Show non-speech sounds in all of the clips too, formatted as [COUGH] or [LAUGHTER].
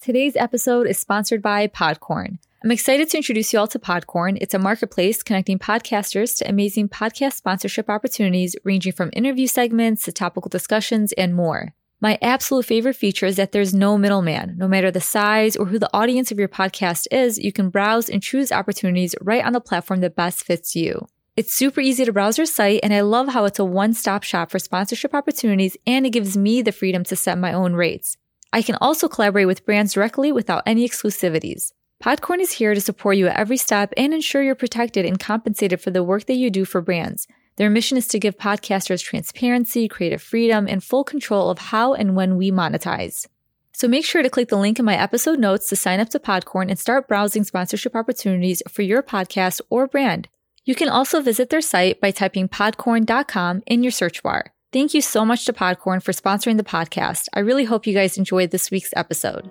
Today's episode is sponsored by Podcorn. I'm excited to introduce you all to Podcorn. It's a marketplace connecting podcasters to amazing podcast sponsorship opportunities ranging from interview segments to topical discussions and more. My absolute favorite feature is that there's no middleman. No matter the size or who the audience of your podcast is, you can browse and choose opportunities right on the platform that best fits you. It's super easy to browse your site, and I love how it's a one stop shop for sponsorship opportunities and it gives me the freedom to set my own rates. I can also collaborate with brands directly without any exclusivities. Podcorn is here to support you at every step and ensure you're protected and compensated for the work that you do for brands. Their mission is to give podcasters transparency, creative freedom, and full control of how and when we monetize. So make sure to click the link in my episode notes to sign up to Podcorn and start browsing sponsorship opportunities for your podcast or brand. You can also visit their site by typing podcorn.com in your search bar. Thank you so much to Podcorn for sponsoring the podcast. I really hope you guys enjoyed this week's episode.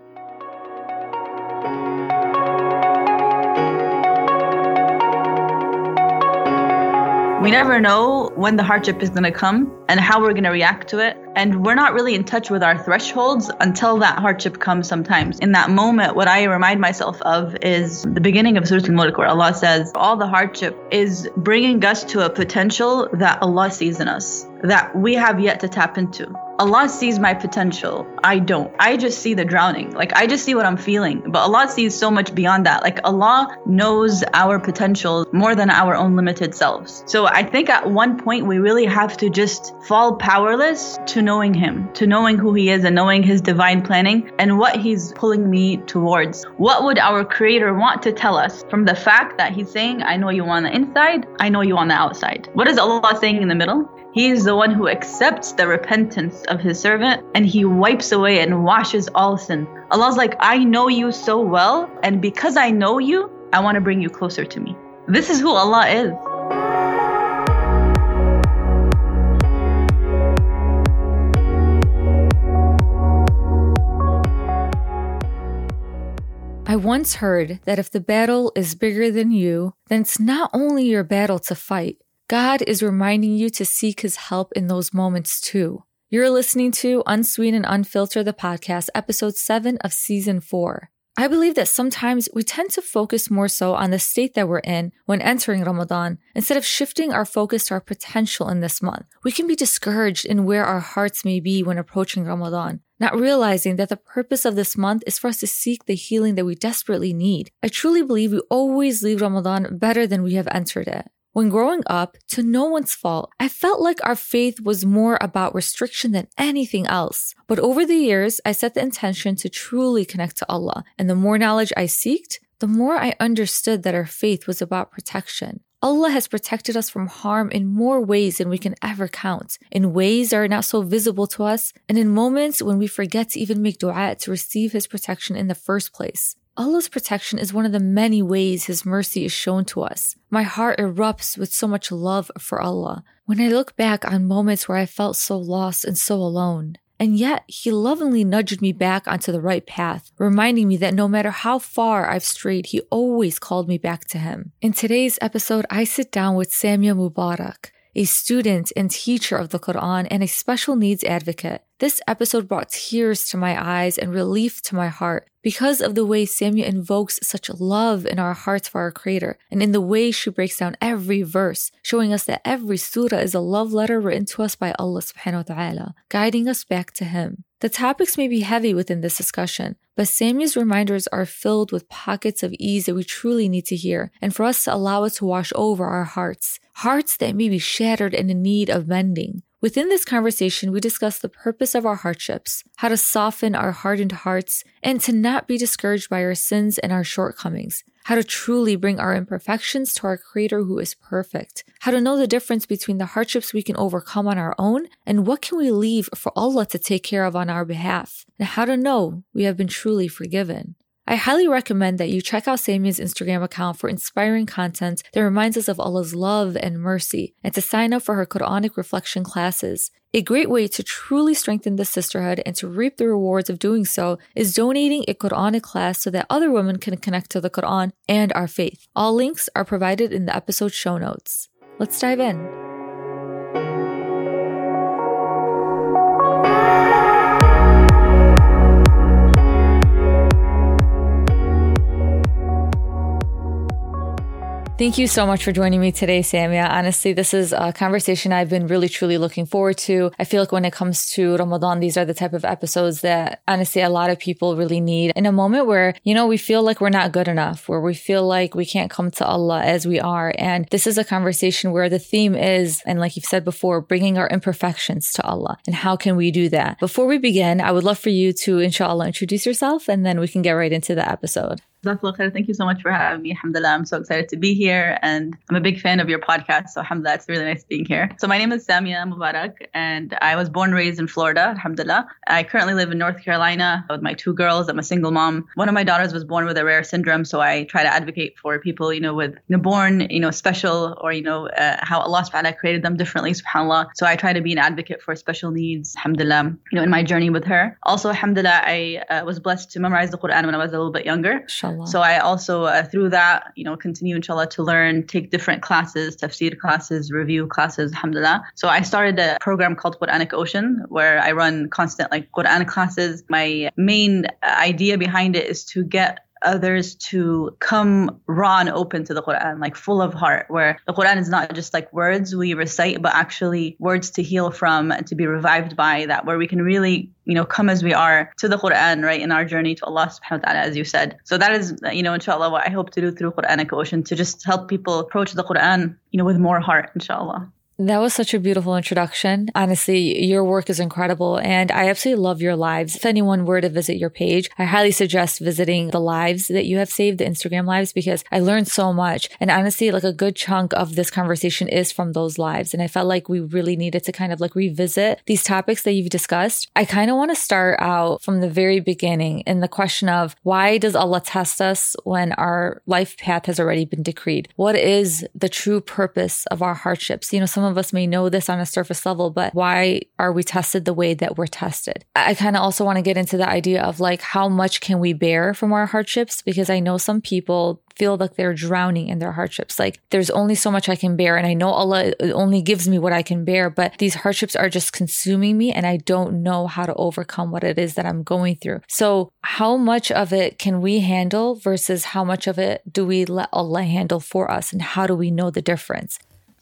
We never know when the hardship is going to come and how we're going to react to it. And we're not really in touch with our thresholds until that hardship comes sometimes. In that moment, what I remind myself of is the beginning of Surah Al-Mulk where Allah says, all the hardship is bringing us to a potential that Allah sees in us, that we have yet to tap into. Allah sees my potential. I don't. I just see the drowning. Like I just see what I'm feeling. But Allah sees so much beyond that. Like Allah knows our potential more than our own limited selves. So I think at one point we really have to just fall powerless to knowing Him, to knowing who He is and knowing His divine planning and what He's pulling me towards. What would our Creator want to tell us from the fact that He's saying, I know you on the inside, I know you on the outside? What is Allah saying in the middle? He is the one who accepts the repentance of his servant and he wipes away and washes all sin. Allah's like, I know you so well, and because I know you, I want to bring you closer to me. This is who Allah is. I once heard that if the battle is bigger than you, then it's not only your battle to fight, God is reminding you to seek his help in those moments too. You're listening to Unsweet and Unfiltered, the podcast, episode 7 of season 4. I believe that sometimes we tend to focus more so on the state that we're in when entering Ramadan instead of shifting our focus to our potential in this month. We can be discouraged in where our hearts may be when approaching Ramadan, not realizing that the purpose of this month is for us to seek the healing that we desperately need. I truly believe we always leave Ramadan better than we have entered it. When growing up, to no one's fault, I felt like our faith was more about restriction than anything else. But over the years, I set the intention to truly connect to Allah, and the more knowledge I seeked, the more I understood that our faith was about protection. Allah has protected us from harm in more ways than we can ever count, in ways that are not so visible to us, and in moments when we forget to even make dua to receive His protection in the first place. Allah's protection is one of the many ways His mercy is shown to us. My heart erupts with so much love for Allah when I look back on moments where I felt so lost and so alone. And yet, He lovingly nudged me back onto the right path, reminding me that no matter how far I've strayed, He always called me back to Him. In today's episode, I sit down with Samia Mubarak a student and teacher of the Quran and a special needs advocate. This episode brought tears to my eyes and relief to my heart because of the way Samia invokes such love in our hearts for our Creator and in the way she breaks down every verse, showing us that every surah is a love letter written to us by Allah subhanahu wa ta'ala, guiding us back to Him. The topics may be heavy within this discussion, but Samia's reminders are filled with pockets of ease that we truly need to hear and for us to allow it to wash over our hearts, hearts that may be shattered and in need of mending. Within this conversation, we discuss the purpose of our hardships, how to soften our hardened hearts, and to not be discouraged by our sins and our shortcomings, how to truly bring our imperfections to our Creator who is perfect, how to know the difference between the hardships we can overcome on our own and what can we leave for Allah to take care of on our behalf, and how to know we have been truly forgiven. I highly recommend that you check out Samia's Instagram account for inspiring content that reminds us of Allah's love and mercy, and to sign up for her Quranic reflection classes. A great way to truly strengthen the sisterhood and to reap the rewards of doing so is donating a Quranic class so that other women can connect to the Quran and our faith. All links are provided in the episode show notes. Let's dive in. Thank you so much for joining me today, Samia. Honestly, this is a conversation I've been really, truly looking forward to. I feel like when it comes to Ramadan, these are the type of episodes that honestly a lot of people really need in a moment where, you know, we feel like we're not good enough, where we feel like we can't come to Allah as we are. And this is a conversation where the theme is, and like you've said before, bringing our imperfections to Allah. And how can we do that? Before we begin, I would love for you to, inshallah, introduce yourself and then we can get right into the episode. Thank you so much for having me. Alhamdulillah, I'm so excited to be here and I'm a big fan of your podcast. So alhamdulillah, it's really nice being here. So my name is Samia Mubarak and I was born and raised in Florida, alhamdulillah. I currently live in North Carolina with my two girls. I'm a single mom. One of my daughters was born with a rare syndrome. So I try to advocate for people, you know, with you know, born, you know, special or, you know, uh, how Allah subhanahu wa Ta'ala created them differently, subhanAllah. So I try to be an advocate for special needs, alhamdulillah, you know, in my journey with her. Also, alhamdulillah, I uh, was blessed to memorize the Quran when I was a little bit younger. So I also, uh, through that, you know, continue, inshallah, to learn, take different classes, tafsir classes, review classes, alhamdulillah. So I started a program called Quranic Ocean where I run constant like Quran classes. My main idea behind it is to get others to come raw and open to the Quran, like full of heart, where the Quran is not just like words we recite, but actually words to heal from and to be revived by that, where we can really, you know, come as we are to the Quran, right, in our journey to Allah subhanahu wa ta'ala, as you said. So that is, you know, inshallah, what I hope to do through Quranic Ocean to just help people approach the Quran, you know, with more heart, inshallah. That was such a beautiful introduction. Honestly, your work is incredible and I absolutely love your lives. If anyone were to visit your page, I highly suggest visiting the lives that you have saved, the Instagram lives, because I learned so much. And honestly, like a good chunk of this conversation is from those lives. And I felt like we really needed to kind of like revisit these topics that you've discussed. I kind of want to start out from the very beginning in the question of why does Allah test us when our life path has already been decreed? What is the true purpose of our hardships? You know, some of us may know this on a surface level, but why are we tested the way that we're tested? I kind of also want to get into the idea of like, how much can we bear from our hardships? Because I know some people feel like they're drowning in their hardships. Like there's only so much I can bear. And I know Allah only gives me what I can bear, but these hardships are just consuming me and I don't know how to overcome what it is that I'm going through. So how much of it can we handle versus how much of it do we let Allah handle for us? And how do we know the difference?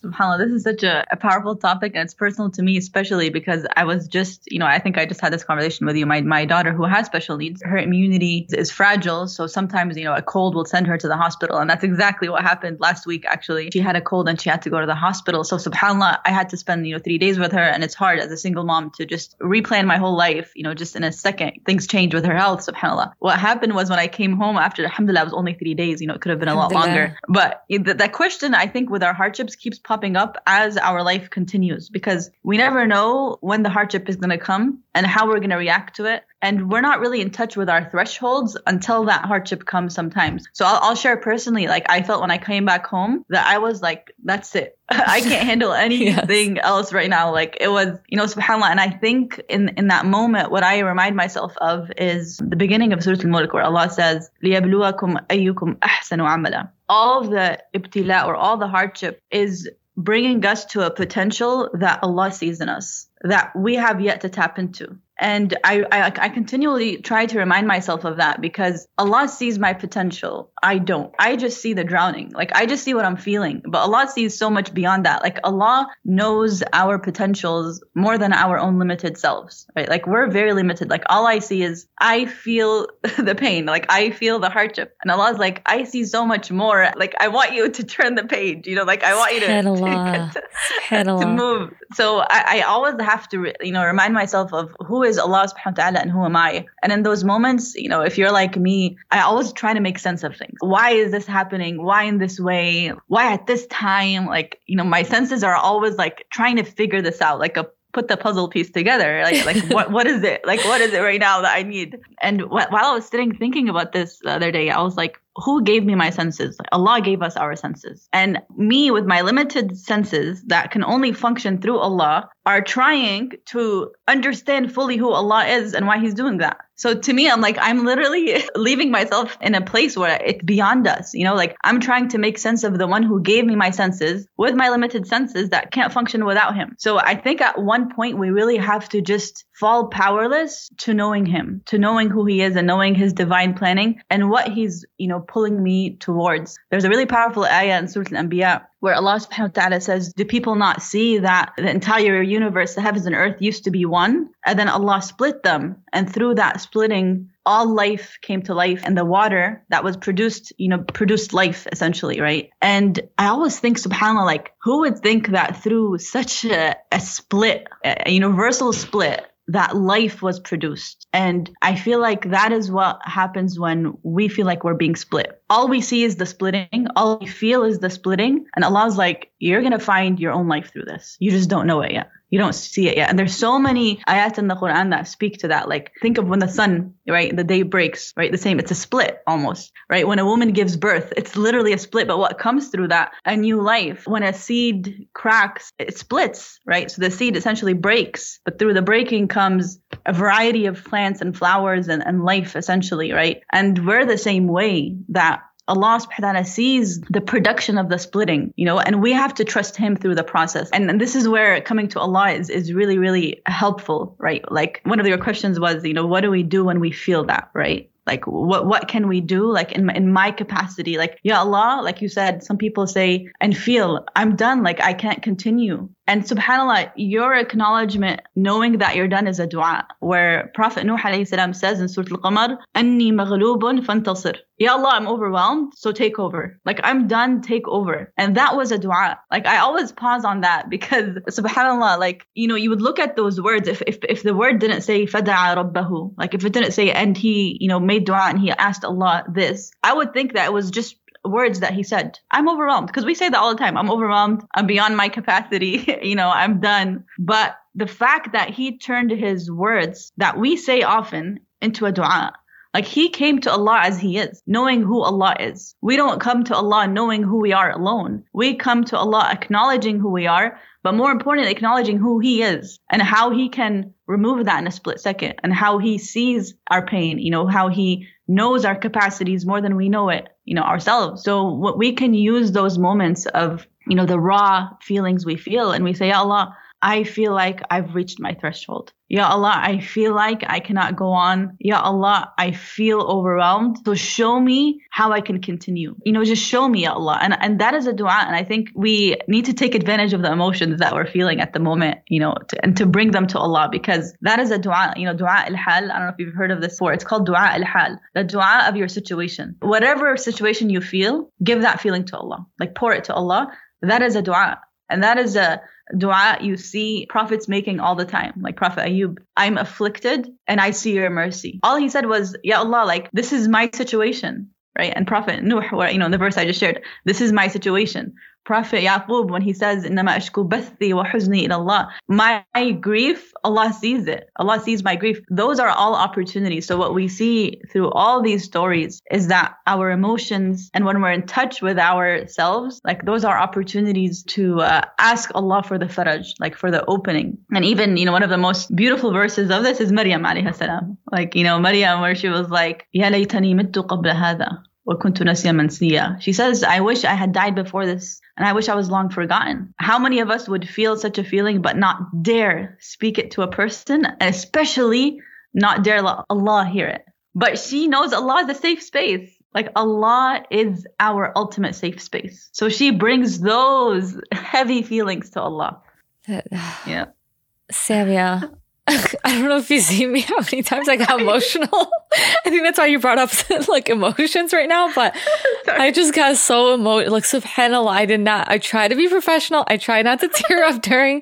SubhanAllah, this is such a, a, powerful topic and it's personal to me, especially because I was just, you know, I think I just had this conversation with you. My, my daughter who has special needs, her immunity is fragile. So sometimes, you know, a cold will send her to the hospital. And that's exactly what happened last week, actually. She had a cold and she had to go to the hospital. So SubhanAllah, I had to spend, you know, three days with her. And it's hard as a single mom to just replan my whole life, you know, just in a second. Things change with her health, SubhanAllah. What happened was when I came home after, Alhamdulillah, it was only three days, you know, it could have been a lot longer. But that question, I think, with our hardships keeps popping up as our life continues because we never know when the hardship is going to come and how we're going to react to it. And we're not really in touch with our thresholds until that hardship comes sometimes. So I'll, I'll share personally, like I felt when I came back home that I was like, that's it. [LAUGHS] I can't handle anything [LAUGHS] yes. else right now. Like it was, you know, subhanAllah. And I think in, in that moment, what I remind myself of is the beginning of Surah Al-Mulk where Allah says, لِيَبْلُوَكُمْ أَيُّكُمْ أَحْسَنُ عَمَلًا All the ibtila or all the hardship is bringing us to a potential that Allah sees in us that we have yet to tap into. And I, I, I, continually try to remind myself of that because Allah sees my potential. I don't. I just see the drowning. Like I just see what I'm feeling. But Allah sees so much beyond that. Like Allah knows our potentials more than our own limited selves. Right? Like we're very limited. Like all I see is I feel [LAUGHS] the pain. Like I feel the hardship. And Allah's like, I see so much more. Like I want you to turn the page. You know, like I want you to, [LAUGHS] to, to, move. So I, I always have to, you know, remind myself of who is Allah subhanahu wa ta'ala and who am I? And in those moments, you know, if you're like me, I always try to make sense of things. Why is this happening? Why in this way? Why at this time? Like, you know, my senses are always like trying to figure this out, like a put the puzzle piece together. Like, like [LAUGHS] what, what is it? Like, what is it right now that I need? And wh- while I was sitting thinking about this the other day, I was like, who gave me my senses? Allah gave us our senses. And me with my limited senses that can only function through Allah are trying to understand fully who Allah is and why He's doing that. So to me, I'm like, I'm literally [LAUGHS] leaving myself in a place where it's beyond us. You know, like I'm trying to make sense of the one who gave me my senses with my limited senses that can't function without Him. So I think at one point we really have to just fall powerless to knowing him, to knowing who he is and knowing his divine planning and what he's, you know, pulling me towards. There's a really powerful ayah in Surah Al-Anbiya where Allah subhanahu wa ta'ala says, Do people not see that the entire universe, the heavens and earth used to be one? And then Allah split them. And through that splitting, all life came to life and the water that was produced, you know, produced life essentially, right? And I always think, subhanAllah, like who would think that through such a, a split, a universal split, that life was produced. And I feel like that is what happens when we feel like we're being split. All we see is the splitting. All we feel is the splitting. And Allah's like, you're going to find your own life through this. You just don't know it yet. You don't see it yet. And there's so many ayat in the Quran that speak to that. Like think of when the sun, right, the day breaks, right? The same, it's a split almost, right? When a woman gives birth, it's literally a split. But what comes through that? A new life. When a seed cracks, it splits, right? So the seed essentially breaks, but through the breaking comes a variety of plants and flowers and, and life essentially, right? And we're the same way that Allah subhanahu wa ta'ala sees the production of the splitting, you know, and we have to trust him through the process. And, and this is where coming to Allah is, is really, really helpful, right? Like one of your questions was, you know, what do we do when we feel that, right? like what what can we do like in in my capacity like yeah, allah like you said some people say and feel i'm done like i can't continue and subhanallah your acknowledgement knowing that you're done is a dua where prophet nuh salam says in surah al-qamar anni maghlubun fantasir. Ya allah i'm overwhelmed so take over. Like i'm done take over. And that was a dua. Like i always pause on that because subhanallah like you know you would look at those words if if, if the word didn't say fada'a rabbahu like if it didn't say and he you know made dua and he asked Allah this, I would think that it was just words that he said. I'm overwhelmed because we say that all the time. I'm overwhelmed. I'm beyond my capacity. [LAUGHS] you know, I'm done. But the fact that he turned his words that we say often into a dua. Like he came to Allah as he is, knowing who Allah is. We don't come to Allah knowing who we are alone. We come to Allah acknowledging who we are, but more importantly, acknowledging who he is and how he can remove that in a split second and how he sees our pain, you know, how he knows our capacities more than we know it, you know, ourselves. So what we can use those moments of, you know, the raw feelings we feel and we say, Allah, I feel like I've reached my threshold. Ya Allah, I feel like I cannot go on. Ya Allah, I feel overwhelmed. So show me how I can continue. You know, just show me, Ya Allah. And, and that is a dua. And I think we need to take advantage of the emotions that we're feeling at the moment, you know, to, and to bring them to Allah because that is a dua, you know, dua al-hal. I don't know if you've heard of this before. It's called dua al-hal, the dua of your situation. Whatever situation you feel, give that feeling to Allah. Like pour it to Allah. That is a dua. And that is a dua you see prophets making all the time, like Prophet Ayub. I'm afflicted and I see your mercy. All he said was, Ya Allah, like, this is my situation, right? And Prophet Nuh, you know, the verse I just shared, this is my situation. Prophet Yaqub, when he says, إِنَّمَا أَشْكُو بَثِّي وَحُزْنِي إِلَى اللَّهِ My grief, Allah sees it. Allah sees my grief. Those are all opportunities. So what we see through all these stories is that our emotions and when we're in touch with ourselves, like those are opportunities to uh, ask Allah for the faraj, like for the opening. And even, you know, one of the most beautiful verses of this is Maryam alayhi salam. Like, you know, Maryam where she was like, يَا لَيْتَنِي مِتُّ قَبْلَ هَذَا وَكُنْتُ نَسْيًا مَنْسِيًّا. She says, I wish I had died before this and I wish I was long forgotten. How many of us would feel such a feeling but not dare speak it to a person, especially not dare let Allah hear it? But she knows Allah is a safe space. Like Allah is our ultimate safe space. So she brings those [LAUGHS] heavy feelings to Allah. [SIGHS] yeah. Samia, [LAUGHS] I don't know if you see me [LAUGHS] how many times I got emotional. [LAUGHS] I think that's why you brought up like emotions right now, but I just got so emotional. Like subhanallah, I did not, I try to be professional. I try not to tear up during,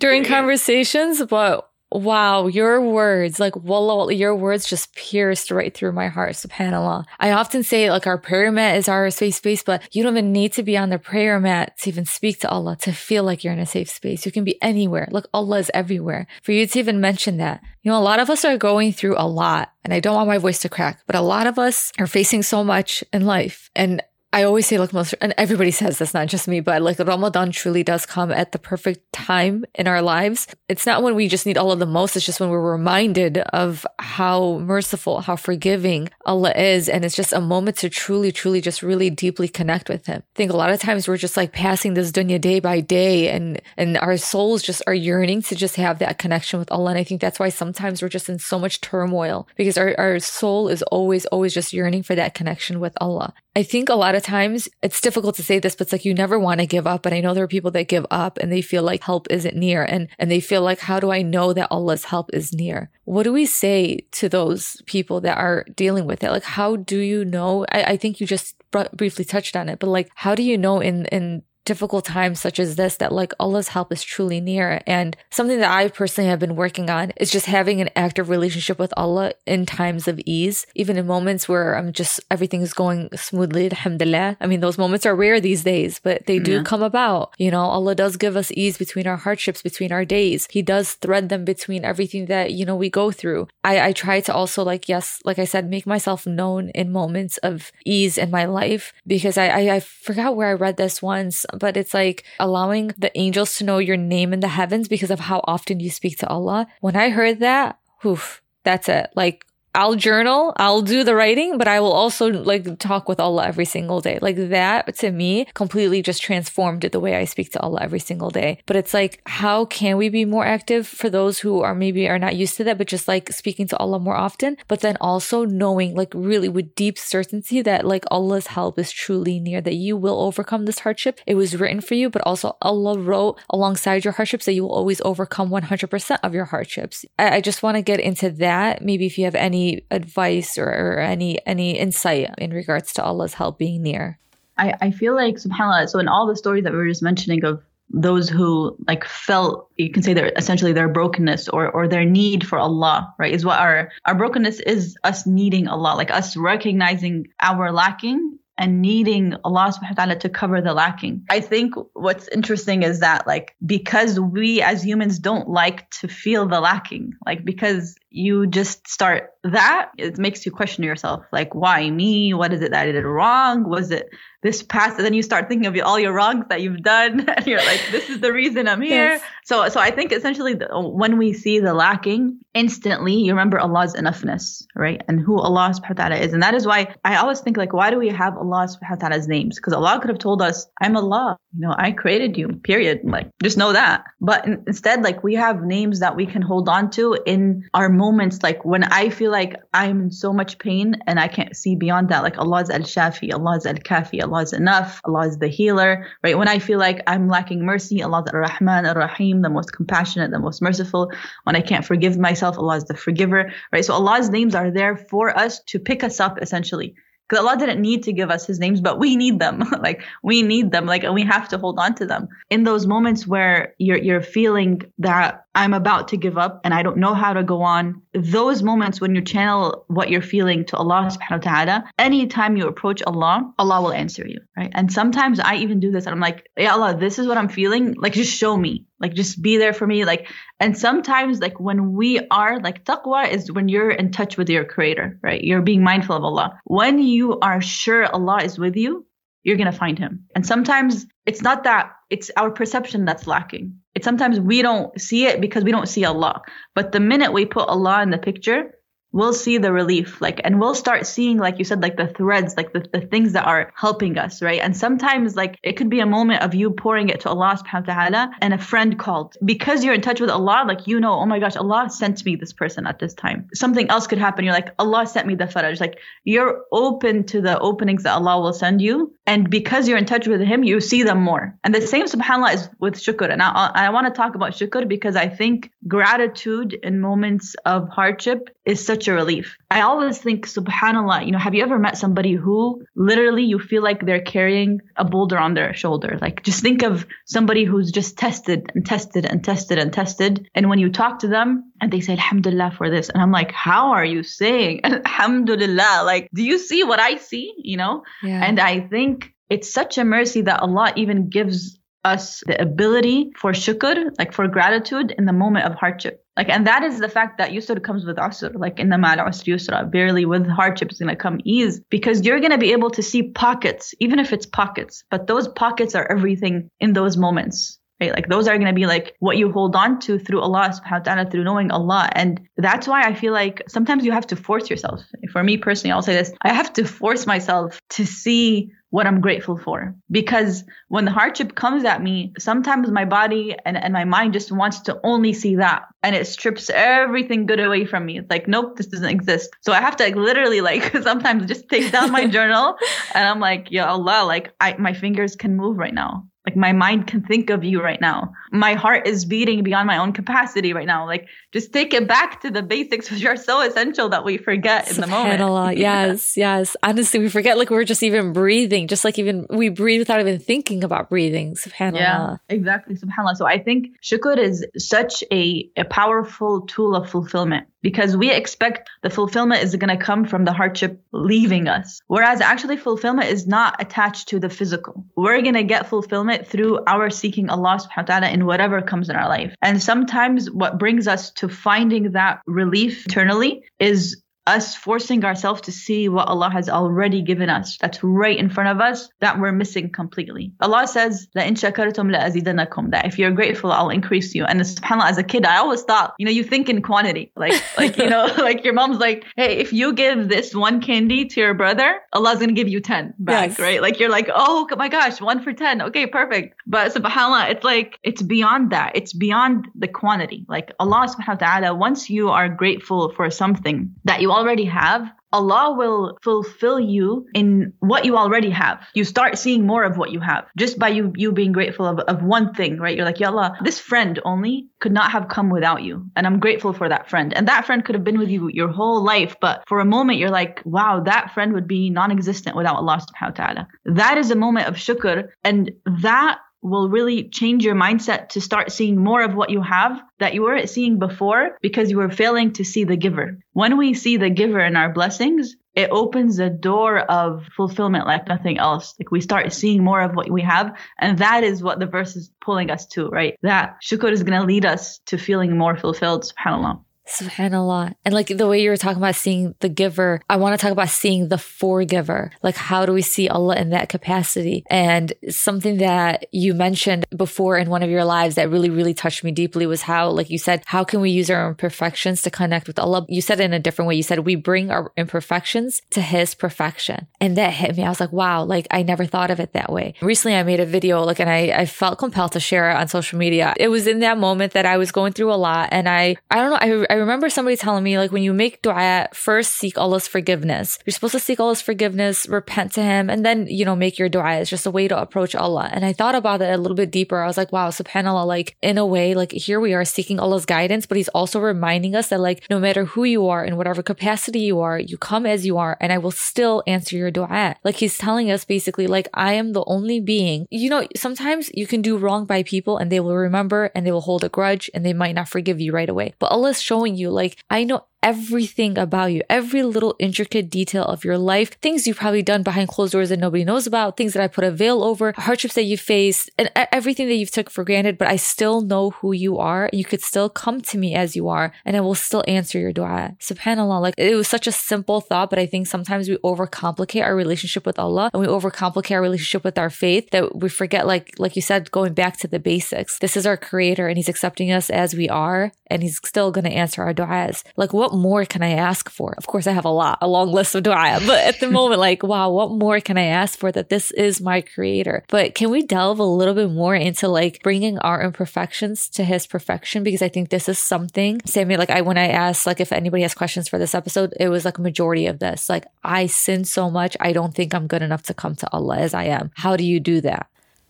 during conversations, but Wow, your words, like wallah, your words just pierced right through my heart, subhanAllah. I often say like our prayer mat is our safe space, but you don't even need to be on the prayer mat to even speak to Allah, to feel like you're in a safe space. You can be anywhere. Look, Allah is everywhere. For you to even mention that. You know, a lot of us are going through a lot and I don't want my voice to crack, but a lot of us are facing so much in life. And I always say, like most, and everybody says this, not just me, but like Ramadan truly does come at the perfect time in our lives. It's not when we just need Allah the most. It's just when we're reminded of how merciful, how forgiving Allah is. And it's just a moment to truly, truly just really deeply connect with Him. I think a lot of times we're just like passing this dunya day by day and, and our souls just are yearning to just have that connection with Allah. And I think that's why sometimes we're just in so much turmoil because our, our soul is always, always just yearning for that connection with Allah. I think a lot of times it's difficult to say this, but it's like you never want to give up. And I know there are people that give up and they feel like help isn't near and, and they feel like, how do I know that Allah's help is near? What do we say to those people that are dealing with it? Like, how do you know? I, I think you just briefly touched on it, but like, how do you know in, in difficult times such as this that like Allah's help is truly near. And something that I personally have been working on is just having an active relationship with Allah in times of ease, even in moments where I'm just everything is going smoothly, alhamdulillah. I mean, those moments are rare these days, but they do yeah. come about. You know, Allah does give us ease between our hardships, between our days. He does thread them between everything that, you know, we go through. I, I try to also like, yes, like I said, make myself known in moments of ease in my life because I, I, I forgot where I read this once but it's like allowing the angels to know your name in the heavens because of how often you speak to Allah. When I heard that, oof, that's it. Like I'll journal, I'll do the writing, but I will also like talk with Allah every single day. Like that to me completely just transformed the way I speak to Allah every single day. But it's like, how can we be more active for those who are maybe are not used to that, but just like speaking to Allah more often, but then also knowing like really with deep certainty that like Allah's help is truly near, that you will overcome this hardship. It was written for you, but also Allah wrote alongside your hardships that you will always overcome 100% of your hardships. I, I just want to get into that. Maybe if you have any advice or, or any any insight in regards to Allah's help being near? I, I feel like subhanAllah, so in all the stories that we were just mentioning of those who like felt you can say they're essentially their brokenness or or their need for Allah, right? Is what our our brokenness is us needing Allah, like us recognizing our lacking and needing Allah subhanahu wa ta'ala to cover the lacking. I think what's interesting is that like because we as humans don't like to feel the lacking, like because you just start that, it makes you question yourself. Like, why me? What is it that I did wrong? Was it this past? And then you start thinking of all your wrongs that you've done. [LAUGHS] and you're like, this is the reason I'm here. Yes. So, so I think essentially the, when we see the lacking, instantly you remember Allah's enoughness, right? And who Allah subhanahu wa ta'ala is. And that is why I always think like, why do we have Allah subhanahu wa ta'ala's names? Because Allah could have told us, I'm Allah. You know, I created you, period. Like, just know that. But in, instead, like we have names that we can hold on to in our moments like when I feel like I'm in so much pain and I can't see beyond that, like Allah is Al Shafi, Allah is Al Kafi, Allah is enough, Allah is the healer, right? When I feel like I'm lacking mercy, Allah is Ar Rahman, Ar Rahim, the most compassionate, the most merciful. When I can't forgive myself, Allah is the forgiver, right? So Allah's names are there for us to pick us up essentially because Allah didn't need to give us his names, but we need them. [LAUGHS] like we need them. Like and we have to hold on to them. In those moments where you're you're feeling that I'm about to give up and I don't know how to go on, those moments when you channel what you're feeling to Allah subhanahu wa ta'ala, anytime you approach Allah, Allah will answer you. Right. And sometimes I even do this and I'm like, Ya Allah, this is what I'm feeling. Like just show me. Like just be there for me. Like and sometimes like when we are like taqwa is when you're in touch with your creator, right? You're being mindful of Allah. When you are sure Allah is with you, you're going to find him. And sometimes it's not that it's our perception that's lacking. It's sometimes we don't see it because we don't see Allah. But the minute we put Allah in the picture, we'll see the relief like and we'll start seeing like you said like the threads like the, the things that are helping us right? And sometimes like it could be a moment of you pouring it to allah subhanahu wa ta'ala and a friend called. Because you're in touch with allah like you know oh my gosh allah sent me this person at this time. Something else could happen. You're like allah sent me the faraj. Like you're open to the openings that allah will send you. And because you're in touch with him you see them more. And the same subhanallah is with shukr. And i, I want to talk about shukr because i think gratitude in moments of hardship is such a relief. I always think, subhanAllah, you know, have you ever met somebody who literally you feel like they're carrying a boulder on their shoulder? Like just think of somebody who's just tested and tested and tested and tested. And when you talk to them and they say, Alhamdulillah for this. And I'm like, how are you saying [LAUGHS] Alhamdulillah? Like, do you see what I see? You know? Yeah. And I think it's such a mercy that Allah even gives us the ability for shukr, like for gratitude in the moment of hardship. Like, and that is the fact that yusr comes with usr, like in the mal usr yusra, barely with hardship is going to come ease because you're going to be able to see pockets, even if it's pockets, but those pockets are everything in those moments. Right? Like those are going to be like what you hold on to through Allah subhanahu wa ta'ala, through knowing Allah. And that's why I feel like sometimes you have to force yourself. For me personally, I'll say this. I have to force myself to see what I'm grateful for. Because when the hardship comes at me, sometimes my body and, and my mind just wants to only see that. And it strips everything good away from me. It's like, nope, this doesn't exist. So I have to like, literally like [LAUGHS] sometimes just take down my [LAUGHS] journal and I'm like, Ya Allah, like I, my fingers can move right now. Like my mind can think of you right now. My heart is beating beyond my own capacity right now. Like just take it back to the basics [LAUGHS] which are so essential that we forget in the moment. yes, yes. Honestly, we forget like we're just even breathing, just like even we breathe without even thinking about breathing. Subhanallah. Yeah, exactly. Subhanallah. So I think shukr is such a, a powerful tool of fulfillment because we expect the fulfillment is going to come from the hardship leaving us. Whereas actually fulfillment is not attached to the physical. We're going to get fulfillment through our seeking Allah subhanahu wa ta'ala in whatever comes in our life. And sometimes what brings us to finding that relief internally is us forcing ourselves to see what Allah has already given us that's right in front of us that we're missing completely. Allah says that in shakartum la azidanakum that if you're grateful I'll increase you. And subhanallah as a kid I always thought, you know, you think in quantity. Like [LAUGHS] like you know, [LAUGHS] like your mom's like, "Hey, if you give this one candy to your brother, Allah's going to give you 10 back," yes. right? Like you're like, oh, "Oh my gosh, 1 for 10. Okay, perfect." But subhanallah, it's like it's beyond that. It's beyond the quantity. Like Allah subhanahu wa ta'ala once you are grateful for something that you already have, Allah will fulfill you in what you already have. You start seeing more of what you have just by you you being grateful of, of one thing, right? You're like, Ya Allah, this friend only could not have come without you. And I'm grateful for that friend. And that friend could have been with you your whole life. But for a moment, you're like, wow, that friend would be non existent without Allah subhanahu wa ta'ala. That is a moment of shukr. And that will really change your mindset to start seeing more of what you have that you weren't seeing before because you were failing to see the giver. When we see the giver in our blessings, it opens a door of fulfillment like nothing else. Like we start seeing more of what we have. And that is what the verse is pulling us to, right? That shukr is going to lead us to feeling more fulfilled, subhanAllah. Subhanallah. And like the way you were talking about seeing the giver, I want to talk about seeing the forgiver. Like, how do we see Allah in that capacity? And something that you mentioned before in one of your lives that really, really touched me deeply was how, like you said, how can we use our imperfections to connect with Allah? You said it in a different way. You said we bring our imperfections to His perfection. And that hit me. I was like, wow, like I never thought of it that way. Recently, I made a video, like, and I, I felt compelled to share it on social media. It was in that moment that I was going through a lot. And I, I don't know, I, I remember somebody telling me, like, when you make dua, first seek Allah's forgiveness. You're supposed to seek Allah's forgiveness, repent to Him, and then, you know, make your dua. It's just a way to approach Allah. And I thought about it a little bit deeper. I was like, wow, subhanAllah, like, in a way, like, here we are seeking Allah's guidance, but He's also reminding us that, like, no matter who you are, in whatever capacity you are, you come as you are, and I will still answer your dua. Like, He's telling us basically, like, I am the only being. You know, sometimes you can do wrong by people and they will remember and they will hold a grudge and they might not forgive you right away. But Allah is showing you, like, like, I know everything about you, every little intricate detail of your life, things you've probably done behind closed doors that nobody knows about, things that I put a veil over, hardships that you faced, and everything that you've took for granted, but I still know who you are. You could still come to me as you are, and I will still answer your dua. Subhanallah, like it was such a simple thought, but I think sometimes we overcomplicate our relationship with Allah and we overcomplicate our relationship with our faith that we forget, like, like you said, going back to the basics. This is our creator and he's accepting us as we are, and he's still to answer our du'as. Like, what more can I ask for? Of course, I have a lot, a long list of dua, but at the [LAUGHS] moment, like, wow, what more can I ask for that this is my creator? But can we delve a little bit more into like bringing our imperfections to his perfection? Because I think this is something, Sammy, like I, when I asked, like, if anybody has questions for this episode, it was like a majority of this. Like, I sin so much. I don't think I'm good enough to come to Allah as I am. How do you do that?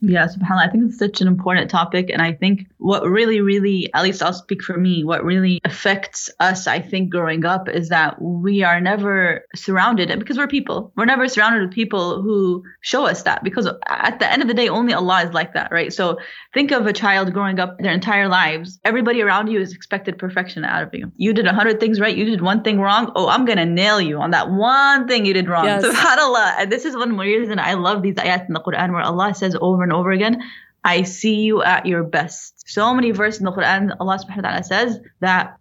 Yeah, subhanAllah. I think it's such an important topic. And I think what really, really, at least I'll speak for me, what really affects us, I think, growing up is that we are never surrounded, because we're people, we're never surrounded with people who show us that. Because at the end of the day, only Allah is like that, right? So think of a child growing up their entire lives. Everybody around you is expected perfection out of you. You did a hundred things right. You did one thing wrong. Oh, I'm going to nail you on that one thing you did wrong. Yes. SubhanAllah. And this is one more reason I love these ayat in the Quran where Allah says over and over again, I see you at your best. So many verses in the Quran, Allah subhanahu wa ta'ala says that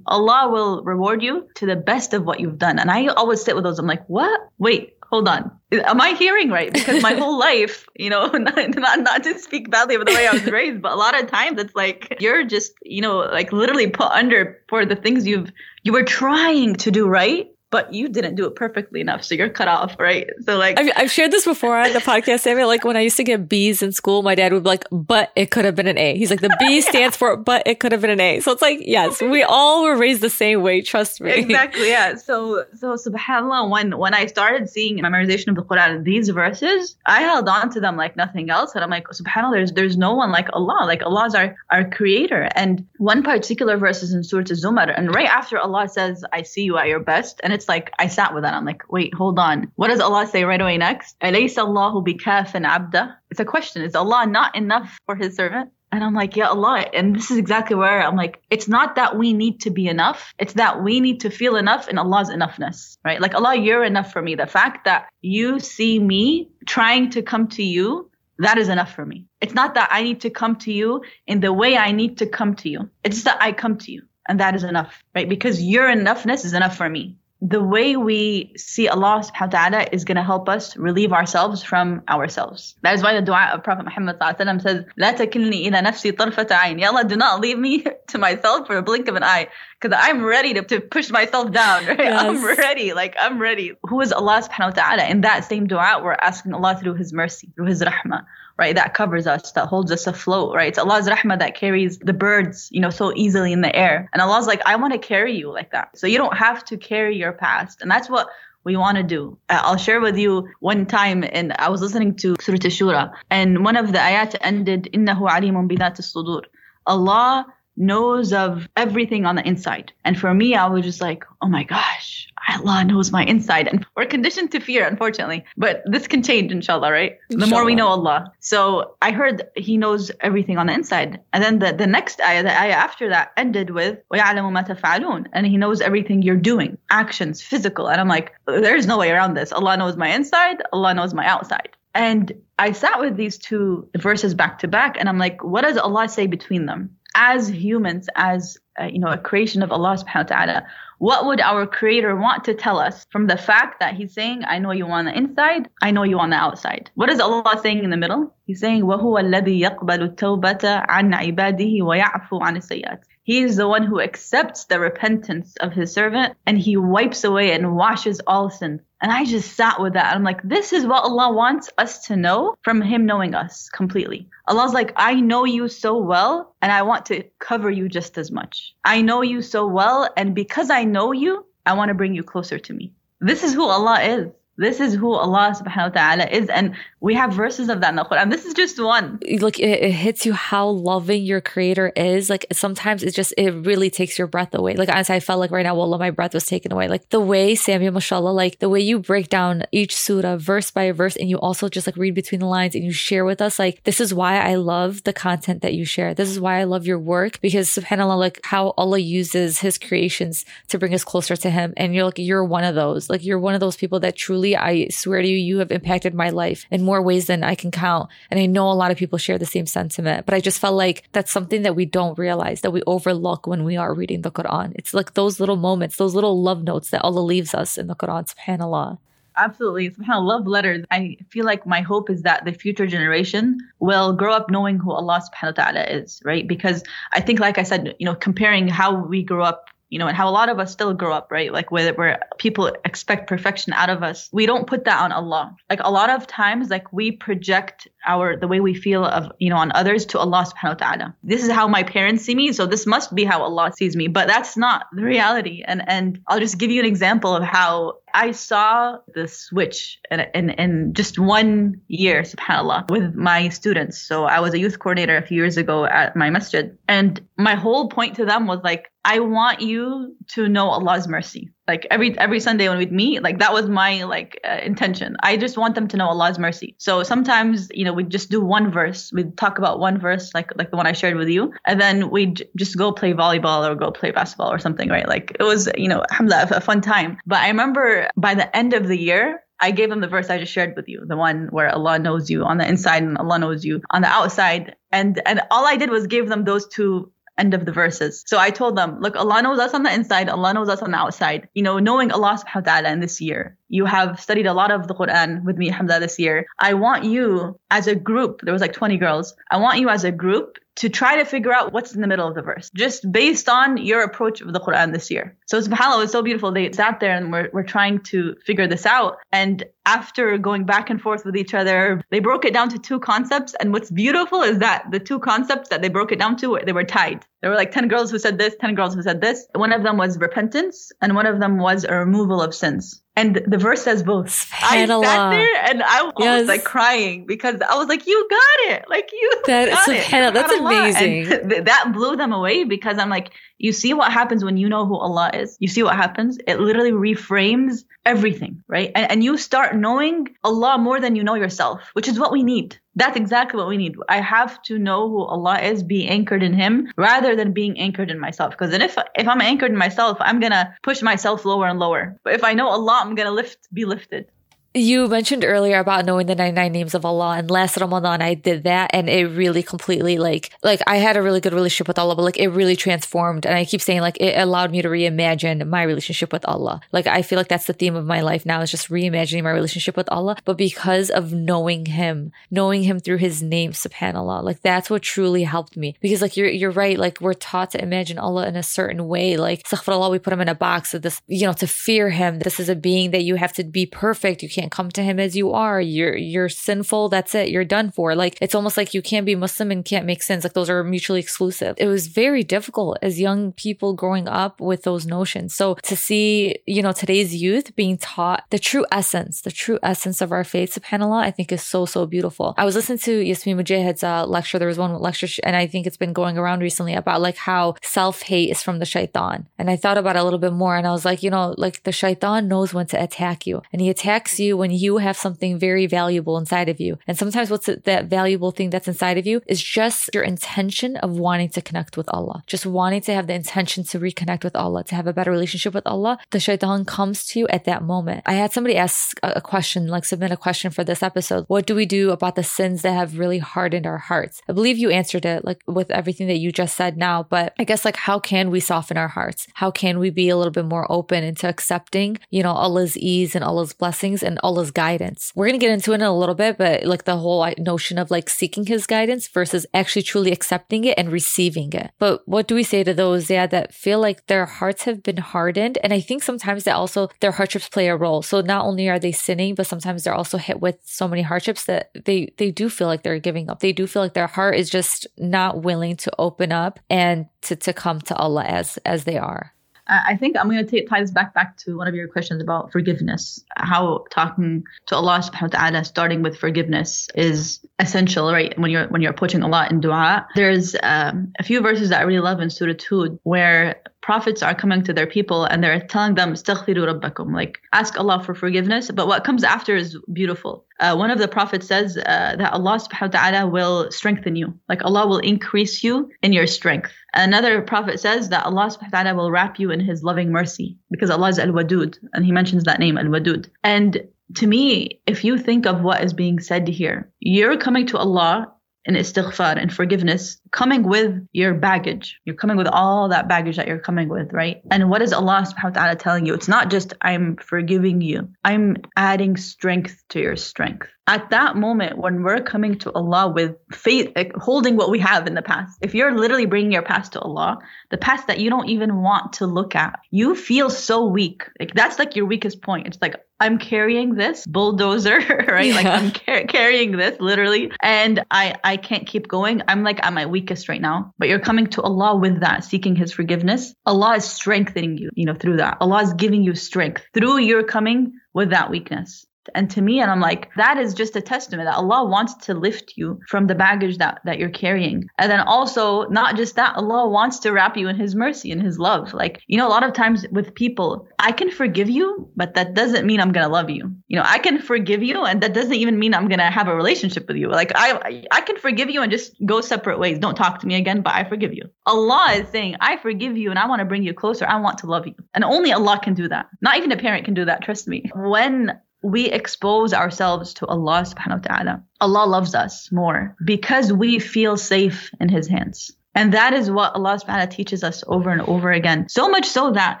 Allah will reward you to the best of what you've done. And I always sit with those. I'm like, what? Wait, hold on. Am I hearing right? Because my whole [LAUGHS] life, you know, [LAUGHS] not, not, not to speak badly of the way I was raised, but a lot of times it's like you're just, you know, like literally put under for the things you've you were trying to do right but you didn't do it perfectly enough, so you're cut off, right? So like, I've, I've shared this before on the podcast, Samia. Like when I used to get B's in school, my dad would be like, "But it could have been an A." He's like, "The B [LAUGHS] stands for, but it could have been an A." So it's like, yes, we [LAUGHS] all were raised the same way. Trust me. Exactly. Yeah. So so Subhanallah, when when I started seeing memorization of the Quran, these verses, I held on to them like nothing else, and I'm like, Subhanallah, there's there's no one like Allah. Like Allah's our our creator, and one particular verse is in Surah Zumar, and right after Allah says, "I see you at your best," and it's like I sat with that. I'm like, wait, hold on. What does Allah say right away next? أَلَيْسَ اللَّهُ بِكَافٍ عَبْدًا It's a question. Is Allah not enough for His servant? And I'm like, yeah, Allah. And this is exactly where I'm like, it's not that we need to be enough. It's that we need to feel enough in Allah's enoughness, right? Like, Allah, you're enough for me. The fact that you see me trying to come to you, that is enough for me. It's not that I need to come to you in the way I need to come to you. It's just that I come to you. And that is enough, right? Because your enoughness is enough for me the way we see Allah subhanahu wa ta'ala is going to help us relieve ourselves from ourselves. That is why the dua of Prophet Muhammad says, لا تكلني إلى نفسي طرفة عين. Ya Allah, do not leave me [LAUGHS] to myself for a blink of an eye. Because I'm ready to, to push myself down, [LAUGHS] right? Yes. I'm ready. Like, I'm ready. Who is Allah subhanahu wa ta'ala? In that same dua, we're asking Allah through His mercy, through His rahmah right? That covers us, that holds us afloat, right? It's Allah's rahmah that carries the birds, you know, so easily in the air. And Allah's like, I want to carry you like that. So you don't have to carry your past. And that's what we want to do. Uh, I'll share with you one time, and I was listening to Surah Shura, and one of the ayat ended, إِنَّهُ عَلِيمٌ بِذَاتِ الصُّدُورِ Allah knows of everything on the inside. And for me, I was just like, oh my gosh, Allah knows my inside. And we're conditioned to fear, unfortunately. But this can change, inshallah, right? Inshallah. The more we know Allah. So I heard He knows everything on the inside. And then the, the next ayah, the ayah after that ended with, وَيَعْلَمُ مَا تَفْعَلُونَ And He knows everything you're doing, actions, physical. And I'm like, there's no way around this. Allah knows my inside, Allah knows my outside. And I sat with these two verses back to back, and I'm like, what does Allah say between them? As humans, as uh, you know, a creation of Allah subhanahu wa ta'ala, what would our creator want to tell us from the fact that he's saying, I know you on the inside, I know you on the outside? What is Allah saying in the middle? He's saying, وَهُوَ الَّذِي يَقْبَلُ التَّوْبَةَ عَنْ عِبَادِهِ وَيَعْفُو عَنِ السَّيِّئَاتِ he is the one who accepts the repentance of his servant and he wipes away and washes all sins. And I just sat with that. I'm like, this is what Allah wants us to know from Him knowing us completely. Allah's like, I know you so well, and I want to cover you just as much. I know you so well, and because I know you, I want to bring you closer to me. This is who Allah is. This is who Allah subhanahu wa ta'ala is. And we have verses of that in the Quran. This is just one. Like it, it, hits you how loving your creator is. Like sometimes it just, it really takes your breath away. Like honestly, I felt like right now, wallah, my breath was taken away. Like the way, Samia, mashallah, like the way you break down each surah verse by verse and you also just like read between the lines and you share with us, like this is why I love the content that you share. This is why I love your work because subhanAllah, like how Allah uses his creations to bring us closer to him. And you're like, you're one of those. Like you're one of those people that truly, I swear to you, you have impacted my life in more ways than I can count. And I know a lot of people share the same sentiment, but I just felt like that's something that we don't realize that we overlook when we are reading the Quran. It's like those little moments, those little love notes that Allah leaves us in the Quran, subhanAllah. Absolutely. SubhanAllah, love letters. I feel like my hope is that the future generation will grow up knowing who Allah subhanahu wa ta'ala is, right? Because I think, like I said, you know, comparing how we grew up you know, and how a lot of us still grow up, right? Like where, where people expect perfection out of us. We don't put that on Allah. Like a lot of times, like we project our, the way we feel of, you know, on others to Allah subhanahu wa ta'ala. This is how my parents see me. So this must be how Allah sees me, but that's not the reality. And, and I'll just give you an example of how I saw the switch in, in, in just one year, subhanAllah, with my students. So I was a youth coordinator a few years ago at my masjid. And my whole point to them was like, I want you to know Allah's mercy. Like every every Sunday when we'd meet, like that was my like uh, intention. I just want them to know Allah's mercy. So sometimes, you know, we'd just do one verse. We'd talk about one verse, like like the one I shared with you, and then we'd just go play volleyball or go play basketball or something, right? Like it was, you know, alhamdulillah, a fun time. But I remember by the end of the year, I gave them the verse I just shared with you, the one where Allah knows you on the inside and Allah knows you on the outside. And and all I did was give them those two end of the verses. So I told them, look, Allah knows us on the inside, Allah knows us on the outside. You know, knowing Allah subhanahu wa ta'ala in this year. You have studied a lot of the Quran with me, alhamdulillah, this year. I want you as a group, there was like 20 girls. I want you as a group to try to figure out what's in the middle of the verse, just based on your approach of the Quran this year. So subhanAllah, it's so beautiful. They sat there and we're, we're trying to figure this out. And after going back and forth with each other, they broke it down to two concepts. And what's beautiful is that the two concepts that they broke it down to, they were tied. There were like 10 girls who said this, 10 girls who said this. One of them was repentance and one of them was a removal of sins. And the verse says both. I sat there and I was yes. like crying because I was like, "You got it! Like you that got it. That's amazing." Th- that blew them away because I'm like, you see what happens when you know who Allah is. You see what happens. It literally reframes everything, right? And, and you start knowing Allah more than you know yourself, which is what we need. That's exactly what we need. I have to know who Allah is, be anchored in Him, rather than being anchored in myself. Because then if if I'm anchored in myself, I'm gonna push myself lower and lower. But if I know Allah, I'm gonna lift, be lifted. You mentioned earlier about knowing the 99 names of Allah and last Ramadan I did that and it really completely like like I had a really good relationship with Allah but like it really transformed and I keep saying like it allowed me to reimagine my relationship with Allah. Like I feel like that's the theme of my life now is just reimagining my relationship with Allah but because of knowing him, knowing him through his name subhanallah. Like that's what truly helped me because like you're you're right like we're taught to imagine Allah in a certain way like astaghfirullah we put him in a box of this you know to fear him. This is a being that you have to be perfect. You can't can't come to him as you are. You're you're sinful. That's it. You're done for. Like it's almost like you can't be Muslim and can't make sins. Like those are mutually exclusive. It was very difficult as young people growing up with those notions. So to see, you know, today's youth being taught the true essence, the true essence of our faith, subhanAllah, I think is so, so beautiful. I was listening to Yasmin Mogahed's uh, lecture. There was one lecture, and I think it's been going around recently about like how self-hate is from the shaitan. And I thought about it a little bit more and I was like, you know, like the shaitan knows when to attack you and he attacks you when you have something very valuable inside of you. And sometimes what's that valuable thing that's inside of you is just your intention of wanting to connect with Allah, just wanting to have the intention to reconnect with Allah, to have a better relationship with Allah. The shaitan comes to you at that moment. I had somebody ask a question, like submit a question for this episode. What do we do about the sins that have really hardened our hearts? I believe you answered it like with everything that you just said now, but I guess like how can we soften our hearts? How can we be a little bit more open into accepting, you know, Allah's ease and Allah's blessings and Allah's guidance. We're going to get into it in a little bit, but like the whole notion of like seeking his guidance versus actually truly accepting it and receiving it. But what do we say to those, yeah, that feel like their hearts have been hardened? And I think sometimes that also their hardships play a role. So not only are they sinning, but sometimes they're also hit with so many hardships that they, they do feel like they're giving up. They do feel like their heart is just not willing to open up and to, to come to Allah as, as they are. I think I'm going to tie this back back to one of your questions about forgiveness. How talking to Allah subhanahu wa ta'ala, starting with forgiveness, is essential, right? When you're when you're approaching Allah in dua. There's um, a few verses that I really love in Surah Hud where prophets are coming to their people and they're telling them rabbakum like ask Allah for forgiveness. But what comes after is beautiful. Uh, one of the prophets says uh, that Allah subhanahu wa ta'ala will strengthen you. Like Allah will increase you in your strength. Another prophet says that Allah subhanahu wa ta'ala will wrap you in his loving mercy because Allah is al-wadud and he mentions that name al-wadud. And to me, if you think of what is being said here, you're coming to Allah in istighfar and forgiveness coming with your baggage. You're coming with all that baggage that you're coming with, right? And what is Allah subhanahu wa ta'ala telling you? It's not just I'm forgiving you. I'm adding strength to your strength. At that moment when we're coming to Allah with faith, like holding what we have in the past, if you're literally bringing your past to Allah, the past that you don't even want to look at, you feel so weak. Like that's like your weakest point. It's like, I'm carrying this bulldozer, [LAUGHS] right? Yeah. Like I'm car- carrying this literally, and I I can't keep going. I'm like at my weakest right now. But you're coming to Allah with that, seeking His forgiveness. Allah is strengthening you, you know, through that. Allah is giving you strength through your coming with that weakness and to me and i'm like that is just a testament that allah wants to lift you from the baggage that that you're carrying. And then also not just that allah wants to wrap you in his mercy and his love. Like you know a lot of times with people i can forgive you but that doesn't mean i'm gonna love you. You know i can forgive you and that doesn't even mean i'm gonna have a relationship with you. Like i i can forgive you and just go separate ways. Don't talk to me again but i forgive you. Allah is saying i forgive you and i want to bring you closer. I want to love you. And only allah can do that. Not even a parent can do that trust me. When we expose ourselves to Allah subhanahu wa ta'ala. Allah loves us more because we feel safe in His hands. And that is what Allah subhanahu wa ta'ala teaches us over and over again. So much so that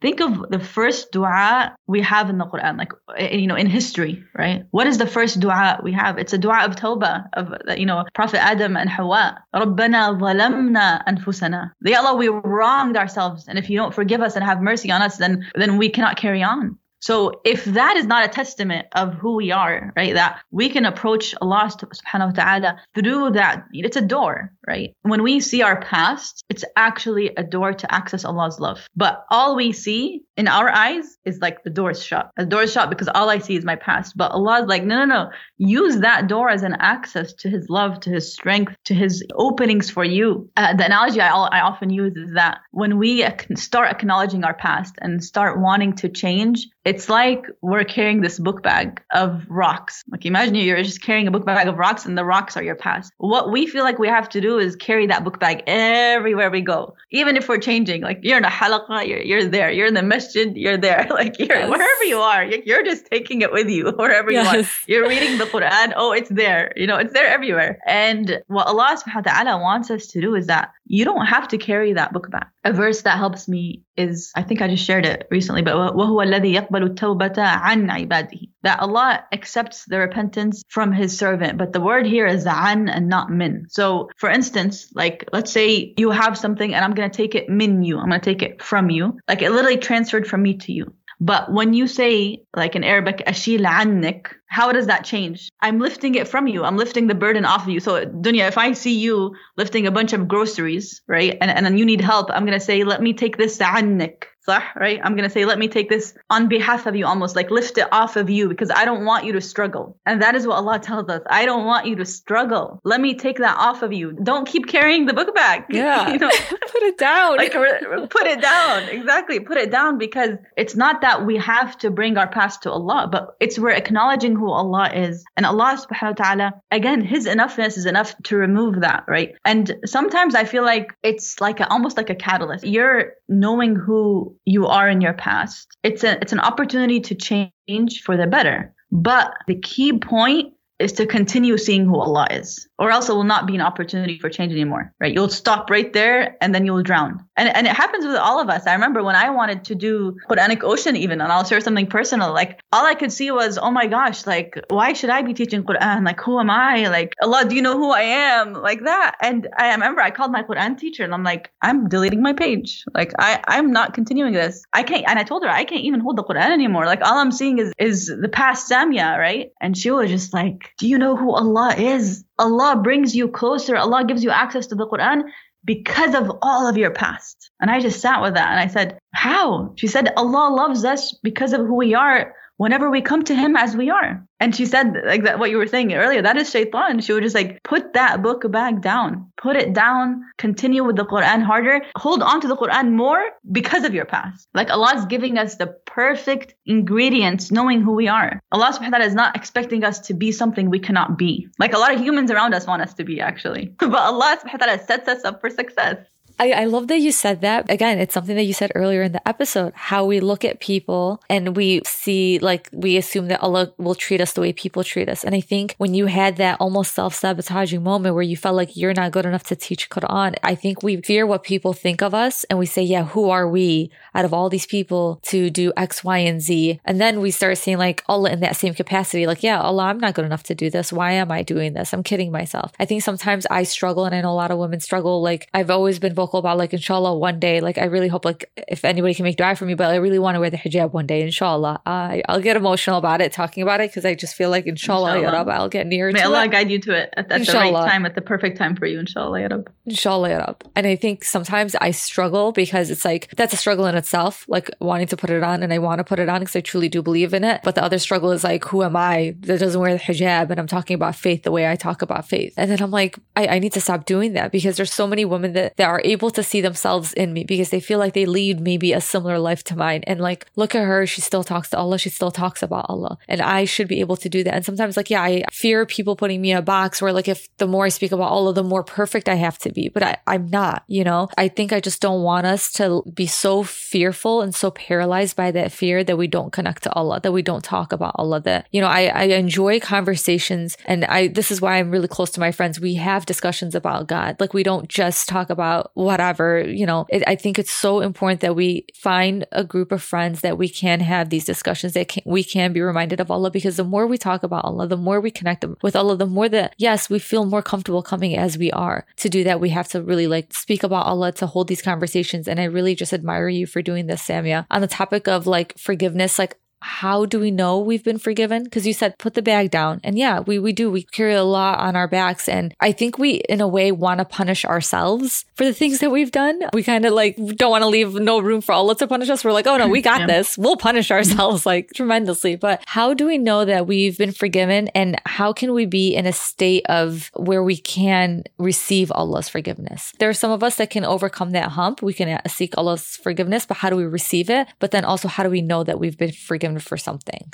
think of the first dua we have in the Quran, like, you know, in history, right? What is the first dua we have? It's a dua of tawbah of, you know, Prophet Adam and Hawa. رَبَّنَا ظَلَمْنَا أَنفُسَنَا. Ya Allah, we wronged ourselves. And if you don't forgive us and have mercy on us, then, then we cannot carry on. So if that is not a testament of who we are, right, that we can approach Allah subhanahu wa ta'ala through that, it's a door, right? When we see our past, it's actually a door to access Allah's love. But all we see in our eyes is like the door is shut. The door is shut because all I see is my past. But Allah is like, no, no, no. Use that door as an access to His love, to His strength, to His openings for you. Uh, the analogy I, I often use is that when we start acknowledging our past and start wanting to change, it's like we're carrying this book bag of rocks. Like imagine you're just carrying a book bag of rocks and the rocks are your past. What we feel like we have to do is carry that book bag everywhere we go. Even if we're changing, like you're in a halaqa, you're, you're there. You're in the mesh you're there. [LAUGHS] Like you're yes. wherever you are, you're just taking it with you [LAUGHS] wherever yes. you are. You're reading the Quran. Oh, it's there. You know, it's there everywhere. And what Allah subhanahu wa ta'ala wants us to do is that you don't have to carry that book back. A verse that helps me is, I think I just shared it recently, but وَهُوَ الَّذِي يَقْبَلُ التَّوْبَةَ عَنْ عِبَادِهِ That Allah accepts the repentance from His servant. But the word here is an and not min. So for instance, like let's say you have something and I'm going to take it min you. I'm going to take it from you. Like it literally transferred from me to you. But when you say, like in Arabic, ashil annik, how does that change? I'm lifting it from you. I'm lifting the burden off of you. So, Dunya, if I see you lifting a bunch of groceries, right, and, and then you need help, I'm going to say, let me take this annik right? I'm going to say, let me take this on behalf of you, almost like lift it off of you because I don't want you to struggle. And that is what Allah tells us. I don't want you to struggle. Let me take that off of you. Don't keep carrying the book bag. [LAUGHS] Yeah. you know? [LAUGHS] put it down. like, put it down. Exactly. Put it down because it's not that we have to bring our past to Allah, but it's we're acknowledging who Allah is. And Allah subhanahu wa ta'ala, again, His enoughness is enough to remove that, right? And sometimes I feel like it's like a, almost like a catalyst. You're knowing who you are in your past. It's a it's an opportunity to change for the better. But the key point is to continue seeing who Allah is, or else it will not be an opportunity for change anymore, right? You'll stop right there and then you'll drown. And, and it happens with all of us. I remember when I wanted to do Quranic Ocean even, and I'll share something personal, like all I could see was, oh my gosh, like, why should I be teaching Quran? Like, who am I? Like, Allah, do you know who I am? Like that. And I remember I called my Quran teacher and I'm like, I'm deleting my page. Like, I, I'm not continuing this. I can't, and I told her, I can't even hold the Quran anymore. Like, all I'm seeing is, is the past Samia, right? And she was just like, do you know who Allah is? Allah brings you closer. Allah gives you access to the Quran because of all of your past. And I just sat with that and I said, How? She said, Allah loves us because of who we are whenever we come to him as we are. And she said, like that, what you were saying earlier, that is shaitan. She would just like, put that book back down, put it down, continue with the Quran harder, hold on to the Quran more because of your past. Like Allah is giving us the perfect ingredients, knowing who we are. Allah subhanahu wa ta'ala is not expecting us to be something we cannot be. Like a lot of humans around us want us to be actually. [LAUGHS] but Allah subhanahu wa ta'ala sets us up for success. I, I love that you said that. Again, it's something that you said earlier in the episode, how we look at people and we see, like, we assume that Allah will treat us the way people treat us. And I think when you had that almost self sabotaging moment where you felt like you're not good enough to teach Quran, I think we fear what people think of us and we say, yeah, who are we out of all these people to do X, Y, and Z? And then we start seeing like Allah in that same capacity, like, yeah, Allah, I'm not good enough to do this. Why am I doing this? I'm kidding myself. I think sometimes I struggle and I know a lot of women struggle. Like, I've always been vocal vocal about like inshallah one day like i really hope like if anybody can make dua for me but i really want to wear the hijab one day inshallah I, i'll get emotional about it talking about it because i just feel like inshallah, inshallah. Rab, i'll get near May to Allah it. guide you to it at, at the right time at the perfect time for you inshallah ya Rab. inshallah ya Rab. and i think sometimes i struggle because it's like that's a struggle in itself like wanting to put it on and i want to put it on because i truly do believe in it but the other struggle is like who am i that doesn't wear the hijab and i'm talking about faith the way i talk about faith and then i'm like i, I need to stop doing that because there's so many women that, that are able able to see themselves in me because they feel like they lead maybe a similar life to mine. And like, look at her. She still talks to Allah. She still talks about Allah. And I should be able to do that. And sometimes like, yeah, I fear people putting me in a box where like, if the more I speak about Allah, the more perfect I have to be, but I, I'm not, you know, I think I just don't want us to be so fearful and so paralyzed by that fear that we don't connect to Allah, that we don't talk about Allah, that, you know, I, I enjoy conversations and I, this is why I'm really close to my friends. We have discussions about God. Like we don't just talk about whatever, you know, it, I think it's so important that we find a group of friends that we can have these discussions that can, we can be reminded of Allah because the more we talk about Allah, the more we connect with Allah, the more that, yes, we feel more comfortable coming as we are. To do that, we have to really like speak about Allah, to hold these conversations. And I really just admire you for doing this, Samia. On the topic of like forgiveness, like how do we know we've been forgiven? Because you said put the bag down. And yeah, we, we do. We carry a lot on our backs. And I think we, in a way, want to punish ourselves for the things that we've done. We kind of like don't want to leave no room for Allah to punish us. We're like, oh no, we got yeah. this. We'll punish ourselves [LAUGHS] like tremendously. But how do we know that we've been forgiven? And how can we be in a state of where we can receive Allah's forgiveness? There are some of us that can overcome that hump. We can uh, seek Allah's forgiveness, but how do we receive it? But then also, how do we know that we've been forgiven? For something.